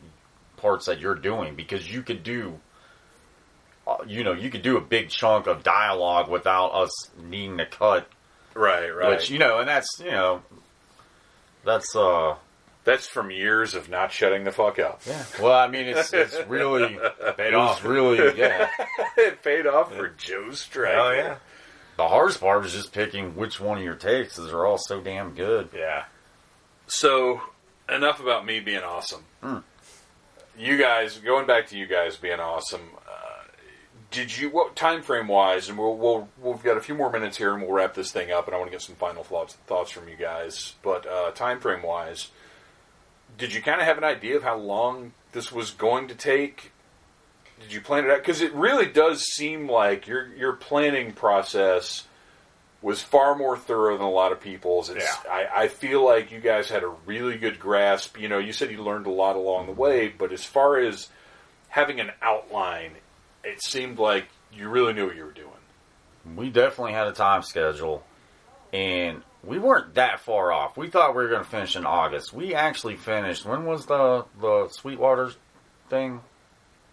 parts that you're doing because you could do, you know, you could do a big chunk of dialogue without us needing to cut. right, right. Which you know, and that's you know, that's uh, That's from years of not shutting the fuck up. yeah. Well, I mean, it's it's really Paid it off. really yeah. it paid off for Joe Striker. Oh yeah, The hardest part was just picking which one of your takes, because they're all so damn good. yeah. So enough about me being awesome. Hmm. You guys, going back to you guys being awesome. Did you what time frame wise? And we'll, we'll we've got a few more minutes here, and we'll wrap this thing up. And I want to get some final thoughts thoughts from you guys. But uh, time frame wise, did you kind of have an idea of how long this was going to take? Did you plan it out? Because it really does seem like your your planning process was far more thorough than a lot of people's. It's, Yeah. I, I feel like you guys had a really good grasp. You know, you said you learned a lot along the way, but as far as having an outline, it seemed like you really knew what you were doing. We definitely had a time schedule, and we weren't that far off. We thought we were going to finish in August. We actually finished. When was the the Sweetwater thing?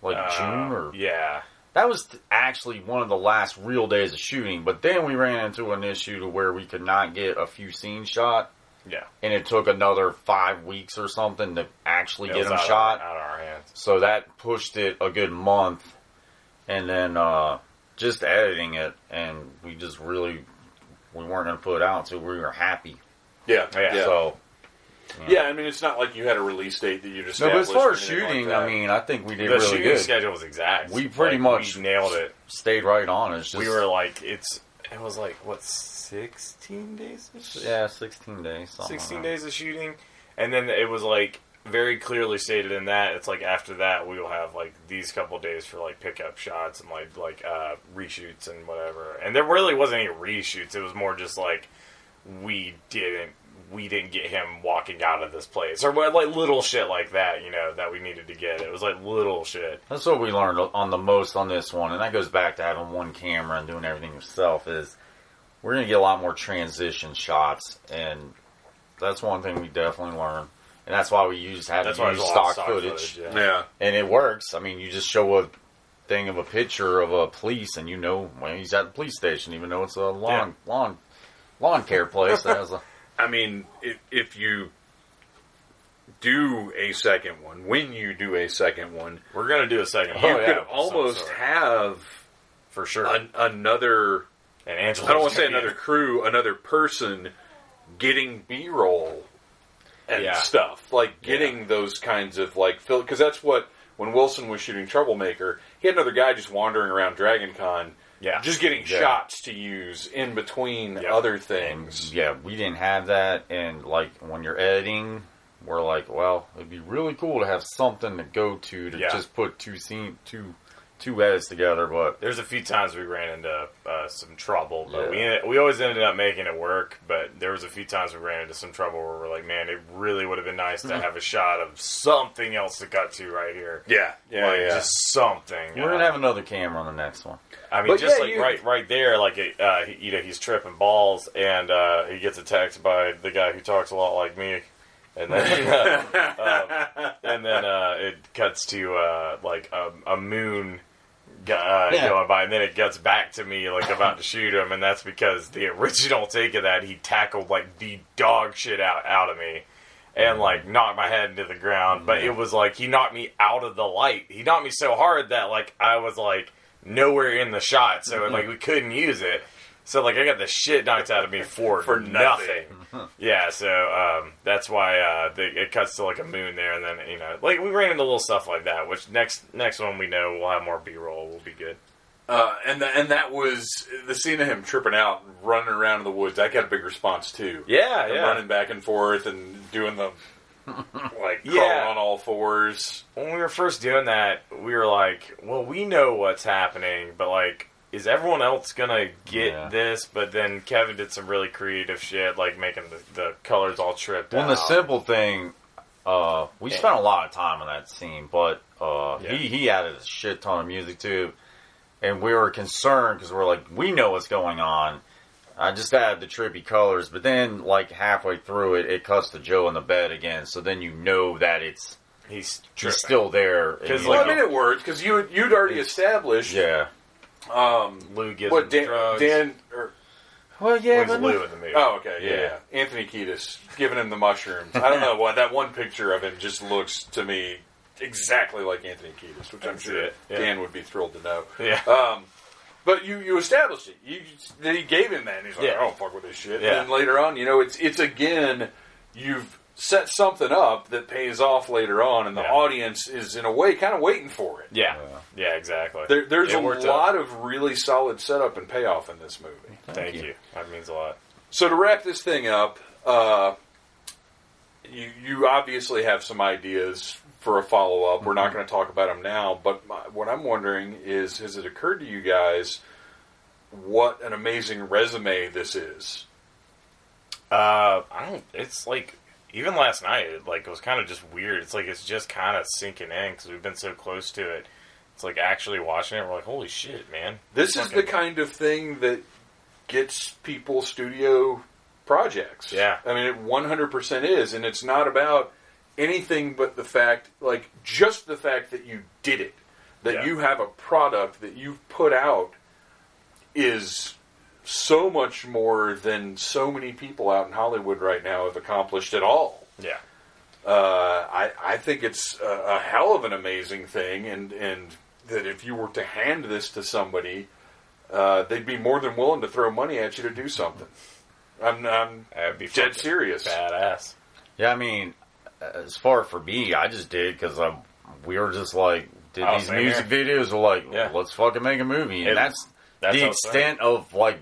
like Uh, June or yeah. that was actually one of the last real days of shooting. But then we ran into an issue to where we could not get a few scenes shot, Yeah. and it took another five weeks or something to actually It get them out of- shot. out of our hands. So that pushed it a good month, and then uh, just editing it, and we just really we weren't going to put it out until we were happy. Yeah, Yeah. yeah. So Yeah, I mean, it's not like you had a release date that you just. no, but as far as established or anything shooting, like I mean, I think we did The really shooting good. schedule was exact. We pretty Like, much- we nailed it. Stayed right on. It's just we were like, it's. It was like what, sixteen days? yeah, sixteen days. 16 like days of shooting and then it was like very clearly stated in that it's like after that we will have like these couple days for like pickup shots and like like uh reshoots and whatever and there really wasn't any reshoots it was more just like we didn't we didn't get him walking out of this place or like little shit like that you know that we needed to get it was like little shit That's what we learned on the most on this one, and that goes back to having one camera and doing everything yourself. Is we're going to get a lot more transition shots, and that's one thing we definitely learned. And that's why we use had that's to use a stock, stock footage, yeah. yeah, and it works. I mean, you just show a thing of a picture of a police, and you know when he's at the police station, even though it's a lawn lawn lawn care place. That has a I mean, if, if you do a second one, when you do a second one, we're gonna do a second Oh, you one. could oh, of some almost have for sure. an, another. and Angelo I don't want to say another crew, another person getting B roll and Yeah. stuff like getting those kinds of like fill because that's what when Wilson was shooting Troublemaker, he had another guy just wandering around Dragon Con, yeah just getting Yeah. shots to use in between Yeah. other things. yeah, we didn't have that, and like when you're editing, we're like, well, it'd be really cool to have something to go to to Yeah. just put two scene two two edits together. But There's a few times we ran into uh, some trouble, but Yeah. we we always ended up making it work. But there was a few times we ran into some trouble where we're like, man, it really would have been nice to have a shot of something else to cut to right here. Yeah, yeah, like, yeah. just something. we're gonna have another camera on the next one. I mean, But just yeah, like you- right, right there, like it, uh, he, you know, he's tripping balls, and uh, he gets attacked by the guy who talks a lot like me, and then, um, and then uh, it cuts to uh, like a, a moon uh, Yeah. going by, and then it gets back to me like about to shoot him, and that's because the original take of that he tackled like the dog shit out out of me. And like knocked my head into the ground, but it was like he knocked me out of the light. He knocked me so hard that like I was like nowhere in the shot, so like we couldn't use it. So like I got the shit knocked out of me for For nothing. nothing. yeah, so um, that's why uh, the, it cuts to like a moon there, and then you know, like we ran into little stuff like that. Which next next one we know we'll have more B roll. We'll be good. Uh, and th- and that was the scene of him tripping out, and running around in the woods. I got a big response too. Yeah, And yeah. running back and forth and doing the like Yeah. crawling on all fours. When we were first doing that, we were like, well, we know what's happening, but like. Is everyone else gonna get Yeah. this? But then Kevin did some really creative shit, like making the, the colors all tripped Well, out. the simple thing, uh, we spent a lot of time on that scene, but uh, Yeah. he he added a shit ton of music too, and we were concerned because we're like, we know what's going on. I just added the trippy colors, but then like halfway through it, it cuts to Joe in the bed again. So then you know that it's he's he's still there. and 'Cause, you Well, like- I mean, it worked because you you'd already established. yeah. Um, Lou gives what him Dan, drugs. Dan or Well, yeah, Well, he's but Lou in the movie. oh okay yeah, Yeah. yeah. Anthony Kiedis giving him the mushrooms. I don't know why that one picture of him just looks to me exactly like Anthony Kiedis, which I'm That's sure yeah. Dan would be thrilled to know. Yeah. Um, but you you established it. You then he gave him that, and he's like, Yeah. "I don't fuck with this shit." Yeah. And then later on, you know, it's it's again, you've set something up that pays off later on, and the Yeah. audience is in a way kind of waiting for it. Yeah, yeah, exactly. There, there's It a worked lot of really solid setup and payoff in this movie. Thank you. you. That means a lot. So to wrap this thing up, uh, you you obviously have some ideas for a follow up. We're not going to talk about them now, but my, what I'm wondering is, has it occurred to you guys what an amazing resume this is? Uh, I don't. It's like even last night, it, like it was kind of just weird. It's like it's just kind of sinking in because we've been so close to it. It's like actually watching it, we're like, holy shit, man! This is the kind of thing that gets people studio projects. Yeah. I mean, it 100% is, and it's not about anything but the fact, like, just the fact that you did it. that Yeah. you have a product that you've put out is so much more than so many people out in Hollywood right now have accomplished at all. Yeah. Uh, I, I think it's a, a hell of an amazing thing, and, and that if you were to hand this to somebody, uh, they'd be more than willing to throw money at you to do something. I'm, I'm That'd be dead serious. Badass. Yeah, I mean, as far for me, I just did because we were just like did Oh, these music here. videos. We're like, Yeah. let's fucking make a movie, and It- that's, that's the what saying. extent of like.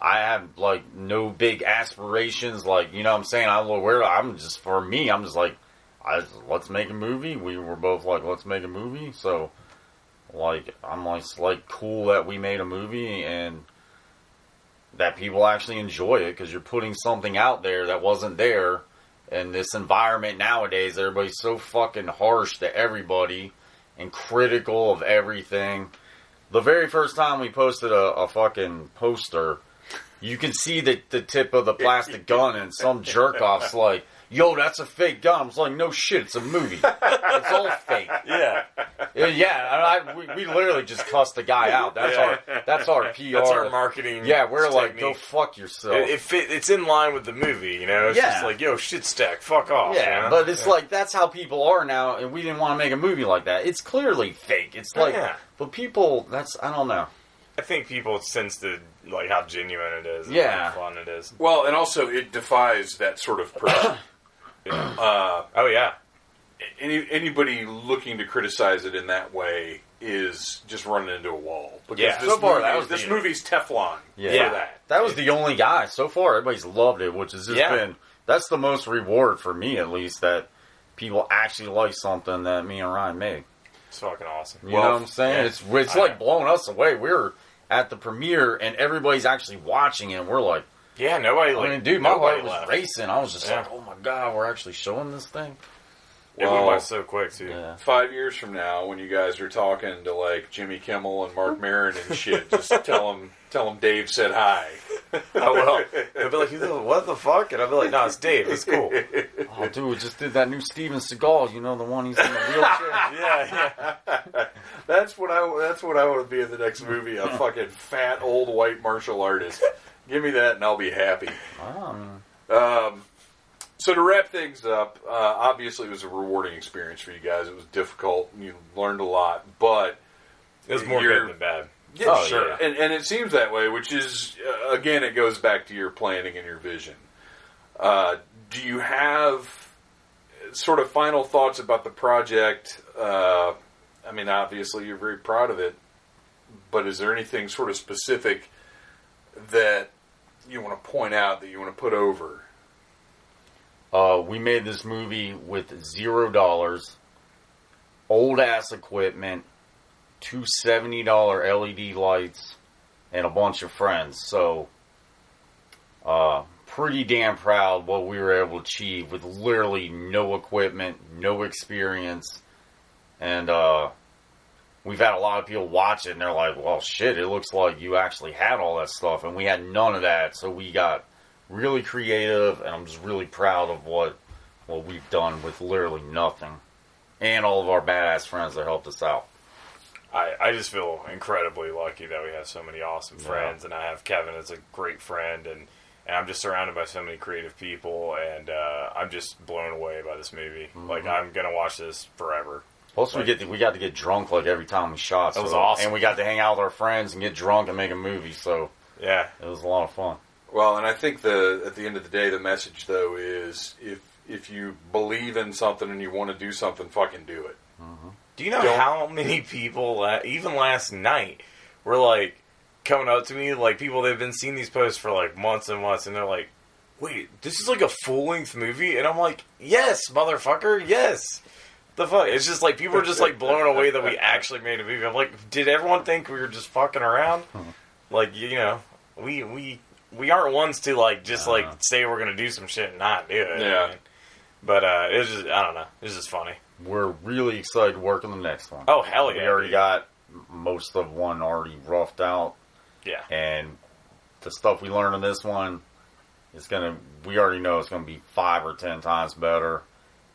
I have like no big aspirations, like you know. what I'm saying I don't where I'm just for me. I'm just like, I let's make a movie. We were both like, let's make a movie. So, like, I'm like, it's like cool that we made a movie and that people actually enjoy it because you're putting something out there that wasn't there in this environment nowadays. Everybody's so fucking harsh to everybody and critical of everything. The very first time we posted a, a fucking poster, you can see the, the tip of the plastic gun and some jerk off's like, yo, that's a fake gun. I was like, no shit, it's a movie. It's all fake. Yeah. Yeah, Yeah, I, we, we literally just cussed the guy out. That's our that's our PR. That's our marketing. Yeah, we're like, go fuck yourself. It, it fit, it's in line with the movie, you know. It's Yeah. just like, yo, shit stack, fuck off. yeah, know? but it's Yeah. like that's how people are now, and we didn't want to make a movie like that. It's clearly fake. It's like, Yeah. but people, that's I don't know. I think people sense the like how genuine it is. and Yeah. how fun it is. Well, and also it defies that sort of person. uh, Oh yeah, any, anybody looking to criticize it in that way is just running into a wall. Because Yeah. this, So far, movie, that was this the- movie's Teflon Yeah. Yeah. that. That was the only guy so far. Everybody's loved it, which has just Yeah. been that's the most reward for me at least that people actually like something that me and Ryan made. it's fucking awesome. You Well, know what I'm saying? yeah. It's it's I like know. blowing us away. We were at the premiere and everybody's actually watching it. and We're like, Yeah, nobody I like, mean, dude, my nobody heart was left. racing. I was just Yeah. like, oh my god, we're actually showing this thing. It Well, went by so quick too. Yeah. Five years from now, when you guys are talking to like Jimmy Kimmel and Marc Maron and shit, just tell them tell them Dave said hi. I will. They'll be like, what the fuck? And I'll be like, no, it's Dave. It's cool. yeah, Oh, dude, we just did that new Steven Seagal. You know the one he's in the wheelchair. Yeah, yeah. That's what I. That's what I want to be in the next movie. A fucking fat old white martial artist. Give me that, and I'll be happy. Um, Um, so to wrap things up, uh, obviously it was a rewarding experience for you guys. It was difficult. and You learned a lot, but It was more good than bad. yeah, Oh, sure. yeah. And, and it seems that way, which is uh, again, it goes back to your planning and your vision. Uh, do you have sort of final thoughts about the project? I mean, obviously you're very proud of it, but is there anything sort of specific that you want to point out that you want to put over? uh, we made this movie with zero dollars, old ass equipment, two seventy dollar LED lights, and a bunch of friends. So, uh, pretty damn proud what we were able to achieve with literally no equipment, no experience, and uh, we've had a lot of people watch it and they're like, "Well, shit, it looks like you actually had all that stuff," and we had none of that. So we got really creative, and I'm just really proud of what what we've done with literally nothing, and all of our badass friends that helped us out. I, I just feel incredibly lucky that we have so many awesome friends, and I have Kevin as a great friend, and, and I'm just surrounded by so many creative people, and uh, I'm just blown away by this movie. Mm-hmm. Like I'm gonna watch this forever. Plus, we get to, we got to get drunk like every time we shot. That was awesome. and we got to hang out with our friends and get drunk and make a movie. So Yeah, it was a lot of fun. Well, and I think the at the end of the day, the message though is if if you believe in something and you want to do something, fucking do it. Do you know Don't- how many people, uh, even last night, were like coming up to me, like people that have been seeing these posts for like months and months, and they're like, "Wait, this is like a full length movie?" And I'm like, "Yes, motherfucker, yes." The fuck? It's just like people are just like blown away that we actually made a movie. I'm like, did everyone think we were just fucking around? Like, you know, we we we aren't ones to like just like say we're gonna do some shit and not do it. Yeah. I mean, but uh, it was just I don't know. It was just funny. We're really excited to work on the next one. Oh hell yeah! we already dude. got most of one already roughed out, yeah. and the stuff we learned in this one is gonna. We already know it's gonna be five or ten times better,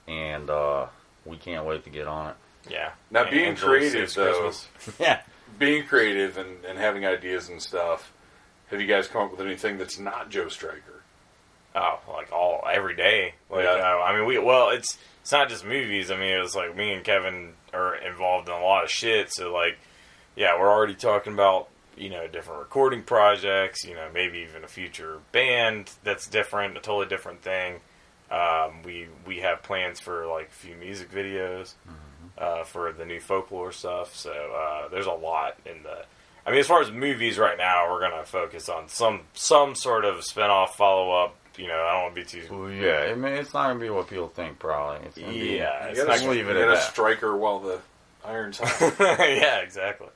and uh, we can't wait to get on it. Yeah. Now, And being Angelo creative, though- Yeah. being creative and, and having ideas and stuff. Have you guys come up with anything that's not Joe Striker? Oh, like all every day. Like, Yeah. uh, I mean, we well, it's it's not just movies. I mean, it was like me and Kevin are involved in a lot of shit. So like, yeah, we're already talking about you know different recording projects. You know, maybe even a future band that's different, a totally different thing. Um, we we have plans for like a few music videos uh, for the new folklore stuff. So uh, there's a lot in the. I mean, as far as movies right now, we're gonna focus on some some sort of spin-off follow up. You know, I don't want to be too. Well, yeah. I mean, it's not gonna be what people think. Probably. It's gonna be, Yeah, You it's gotta, not I leave it at gotta striker while the iron's hot. yeah, exactly.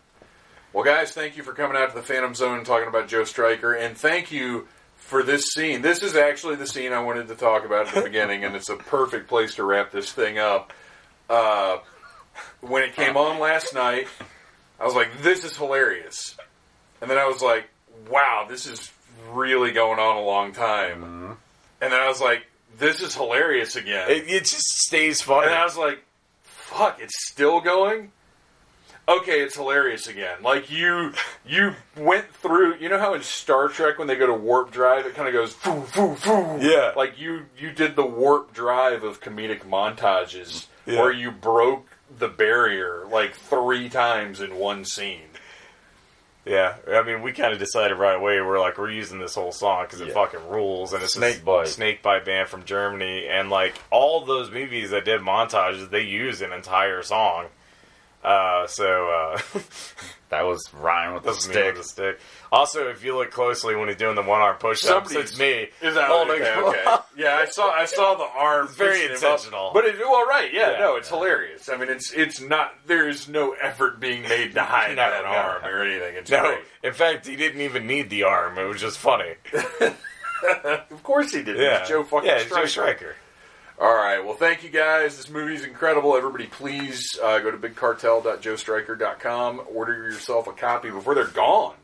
well, guys, thank you for coming out to the Phantom Zone and talking about Joe Striker, and thank you for this scene. This is actually the scene I wanted to talk about at the beginning, and it's a perfect place to wrap this thing up. Uh, when it came on last night, I was like, "This is hilarious," and then I was like, "Wow, this is really going on a long time," and then I was like, "This is hilarious again." It, it just stays funny. And I was like, fuck, it's still going? Okay, it's hilarious again. Like you you went through you know how in Star Trek when they go to warp drive it kinda goes foo foo foo Yeah. Like you you did the warp drive of comedic montages Yeah. where you broke the barrier like three times in one scene. yeah, I mean, we kind of decided right away. We're like, we're using this whole song because it Yeah. fucking rules, and it's Snake a Snakebite. Snakebite band from Germany, and like all those movies that did montages, they use an entire song. Uh, so uh, That was Ryan with the That's stick. with the stick. Also, if you look closely when he's doing the one arm push ups, it's me. Is that holding okay, okay. Yeah, I saw I saw the arm It's very pushing him up. intentional. But it well right, yeah, Yeah, no, it's yeah. hilarious. I mean it's it's not there's no effort being made to hide No, that no. arm or anything. It's No, great. in fact, he didn't even need the arm. It was just funny. Of course he did. Yeah, It's Joe fucking yeah, it's Striker. Joe Striker. All right. Well, thank you guys. This movie's incredible. Everybody, please uh, go to bigcartel.joestriker.com. Order yourself a copy before they're gone.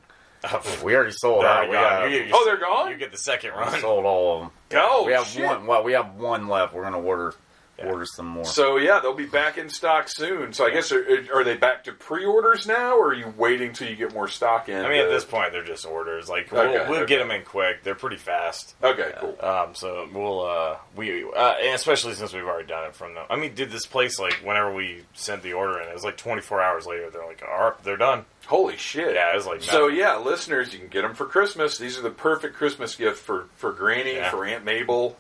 We already sold out. We, got- got, you Oh, they're gone? You get the second we run. sold all of them. Oh, we have shit. one. Well, we have one left. We're gonna order Yeah. order some more. So yeah, they'll be back in stock soon. So I guess are, are they back to pre-orders now, or are you waiting till you get more stock in? I mean, at this point, they're just orders. Like we'll, Okay, we'll okay. get them in quick. They're pretty fast. Okay, cool. Um, so we'll uh, we uh, and especially since we've already done it from them. I mean, did this place like whenever we sent the order in, it was like 24 hours later. They're like, all right, they're done. Holy shit! Yeah, it was like So nothing. yeah, listeners, you can get them for Christmas. These are the perfect Christmas gift for for Granny, Yeah. for Aunt Mabel,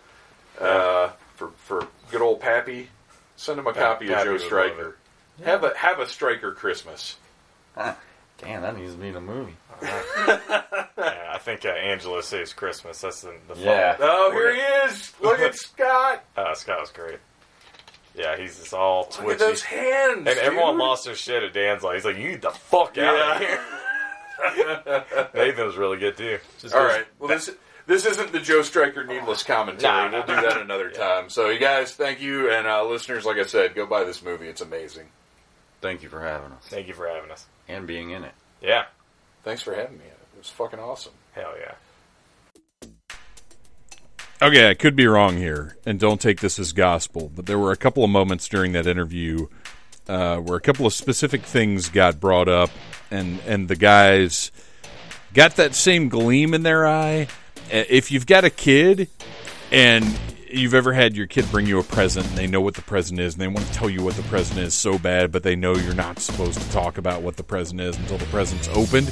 uh, for for good old Pappy. Send him a copy Pappy of Joe would love Striker. Have a have a Striker Christmas. Damn, that needs to be in a movie. Yeah, I think uh, Angelo saves Christmas. That's the, the Yeah. Oh, here he is! Look at Scott. Fall. Uh, Scott was great. Yeah, he's just all Look twitchy. at those hands. and everyone lost their shit at Dan's like, he's like, you need the fuck out Yeah. of here. Nathan was really good too. Just All goes- right. Well, this this isn't the Joe Striker needless commentary. Nah, nah, we'll do that another time. So, you guys, thank you, and uh, listeners, like I said, go buy this movie. It's amazing. Thank you for having us Thank you for having us. and being in it. Yeah. Thanks for having me. It was fucking awesome. Hell yeah. Okay, I could be wrong here, and don't take this as gospel, but there were a couple of moments during that interview uh, where a couple of specific things got brought up, and and the guys got that same gleam in their eye. Uh, If you've got a kid and you've ever had your kid bring you a present and they know what the present is and they want to tell you what the present is so bad, but they know you're not supposed to talk about what the present is until the present's opened.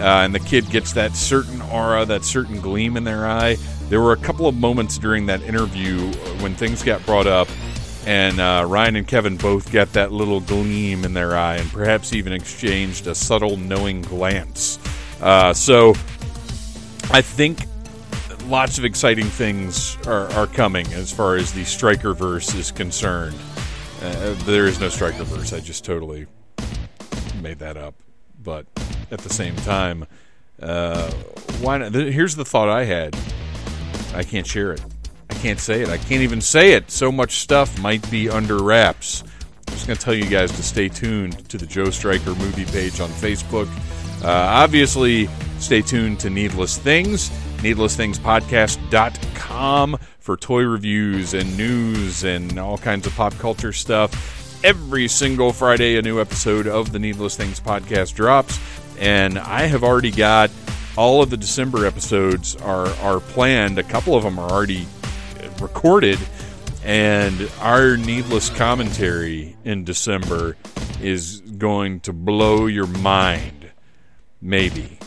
Uh, and the kid gets that certain aura, that certain gleam in their eye. There were a couple of moments during that interview when things got brought up, and uh, Ryan and Kevin both got that little gleam in their eye, and perhaps even exchanged a subtle, knowing glance. Uh, so, I think lots of exciting things are, are coming as far as the Striker verse is concerned. Uh, there is no Striker verse. I just totally made that up. But at the same time, uh, why not? Here's the thought I had. I can't share it. I can't say it. I can't even say it. So much stuff might be under wraps. I'm just going to tell you guys to stay tuned to the Joe Striker movie page on Facebook. Uh, obviously, stay tuned to Needless Things, needlessthingspodcast.com for toy reviews and news and all kinds of pop culture stuff. every single Friday, a new episode of the Needless Things podcast drops. And I have already got all of the December episodes are, are planned. A couple of them are already recorded. And our needless commentary in December is going to blow your mind. Maybe.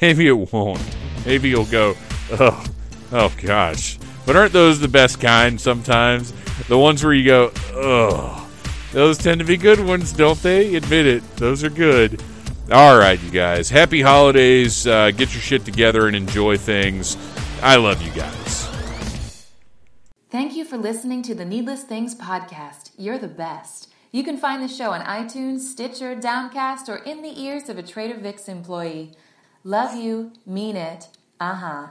Maybe it won't. Maybe you'll go, oh, oh gosh. But aren't those the best kind sometimes? The ones where you go, oh. Those tend to be good ones, don't they? Admit it. Those are good. All right, you guys. Happy holidays. Uh, get your shit together and enjoy things. I love you guys. Thank you for listening to the Needless Things podcast. You're the best. You can find the show on iTunes, Stitcher, Downcast, or in the ears of a Trader Vic's employee. Love you, mean it. Uh huh.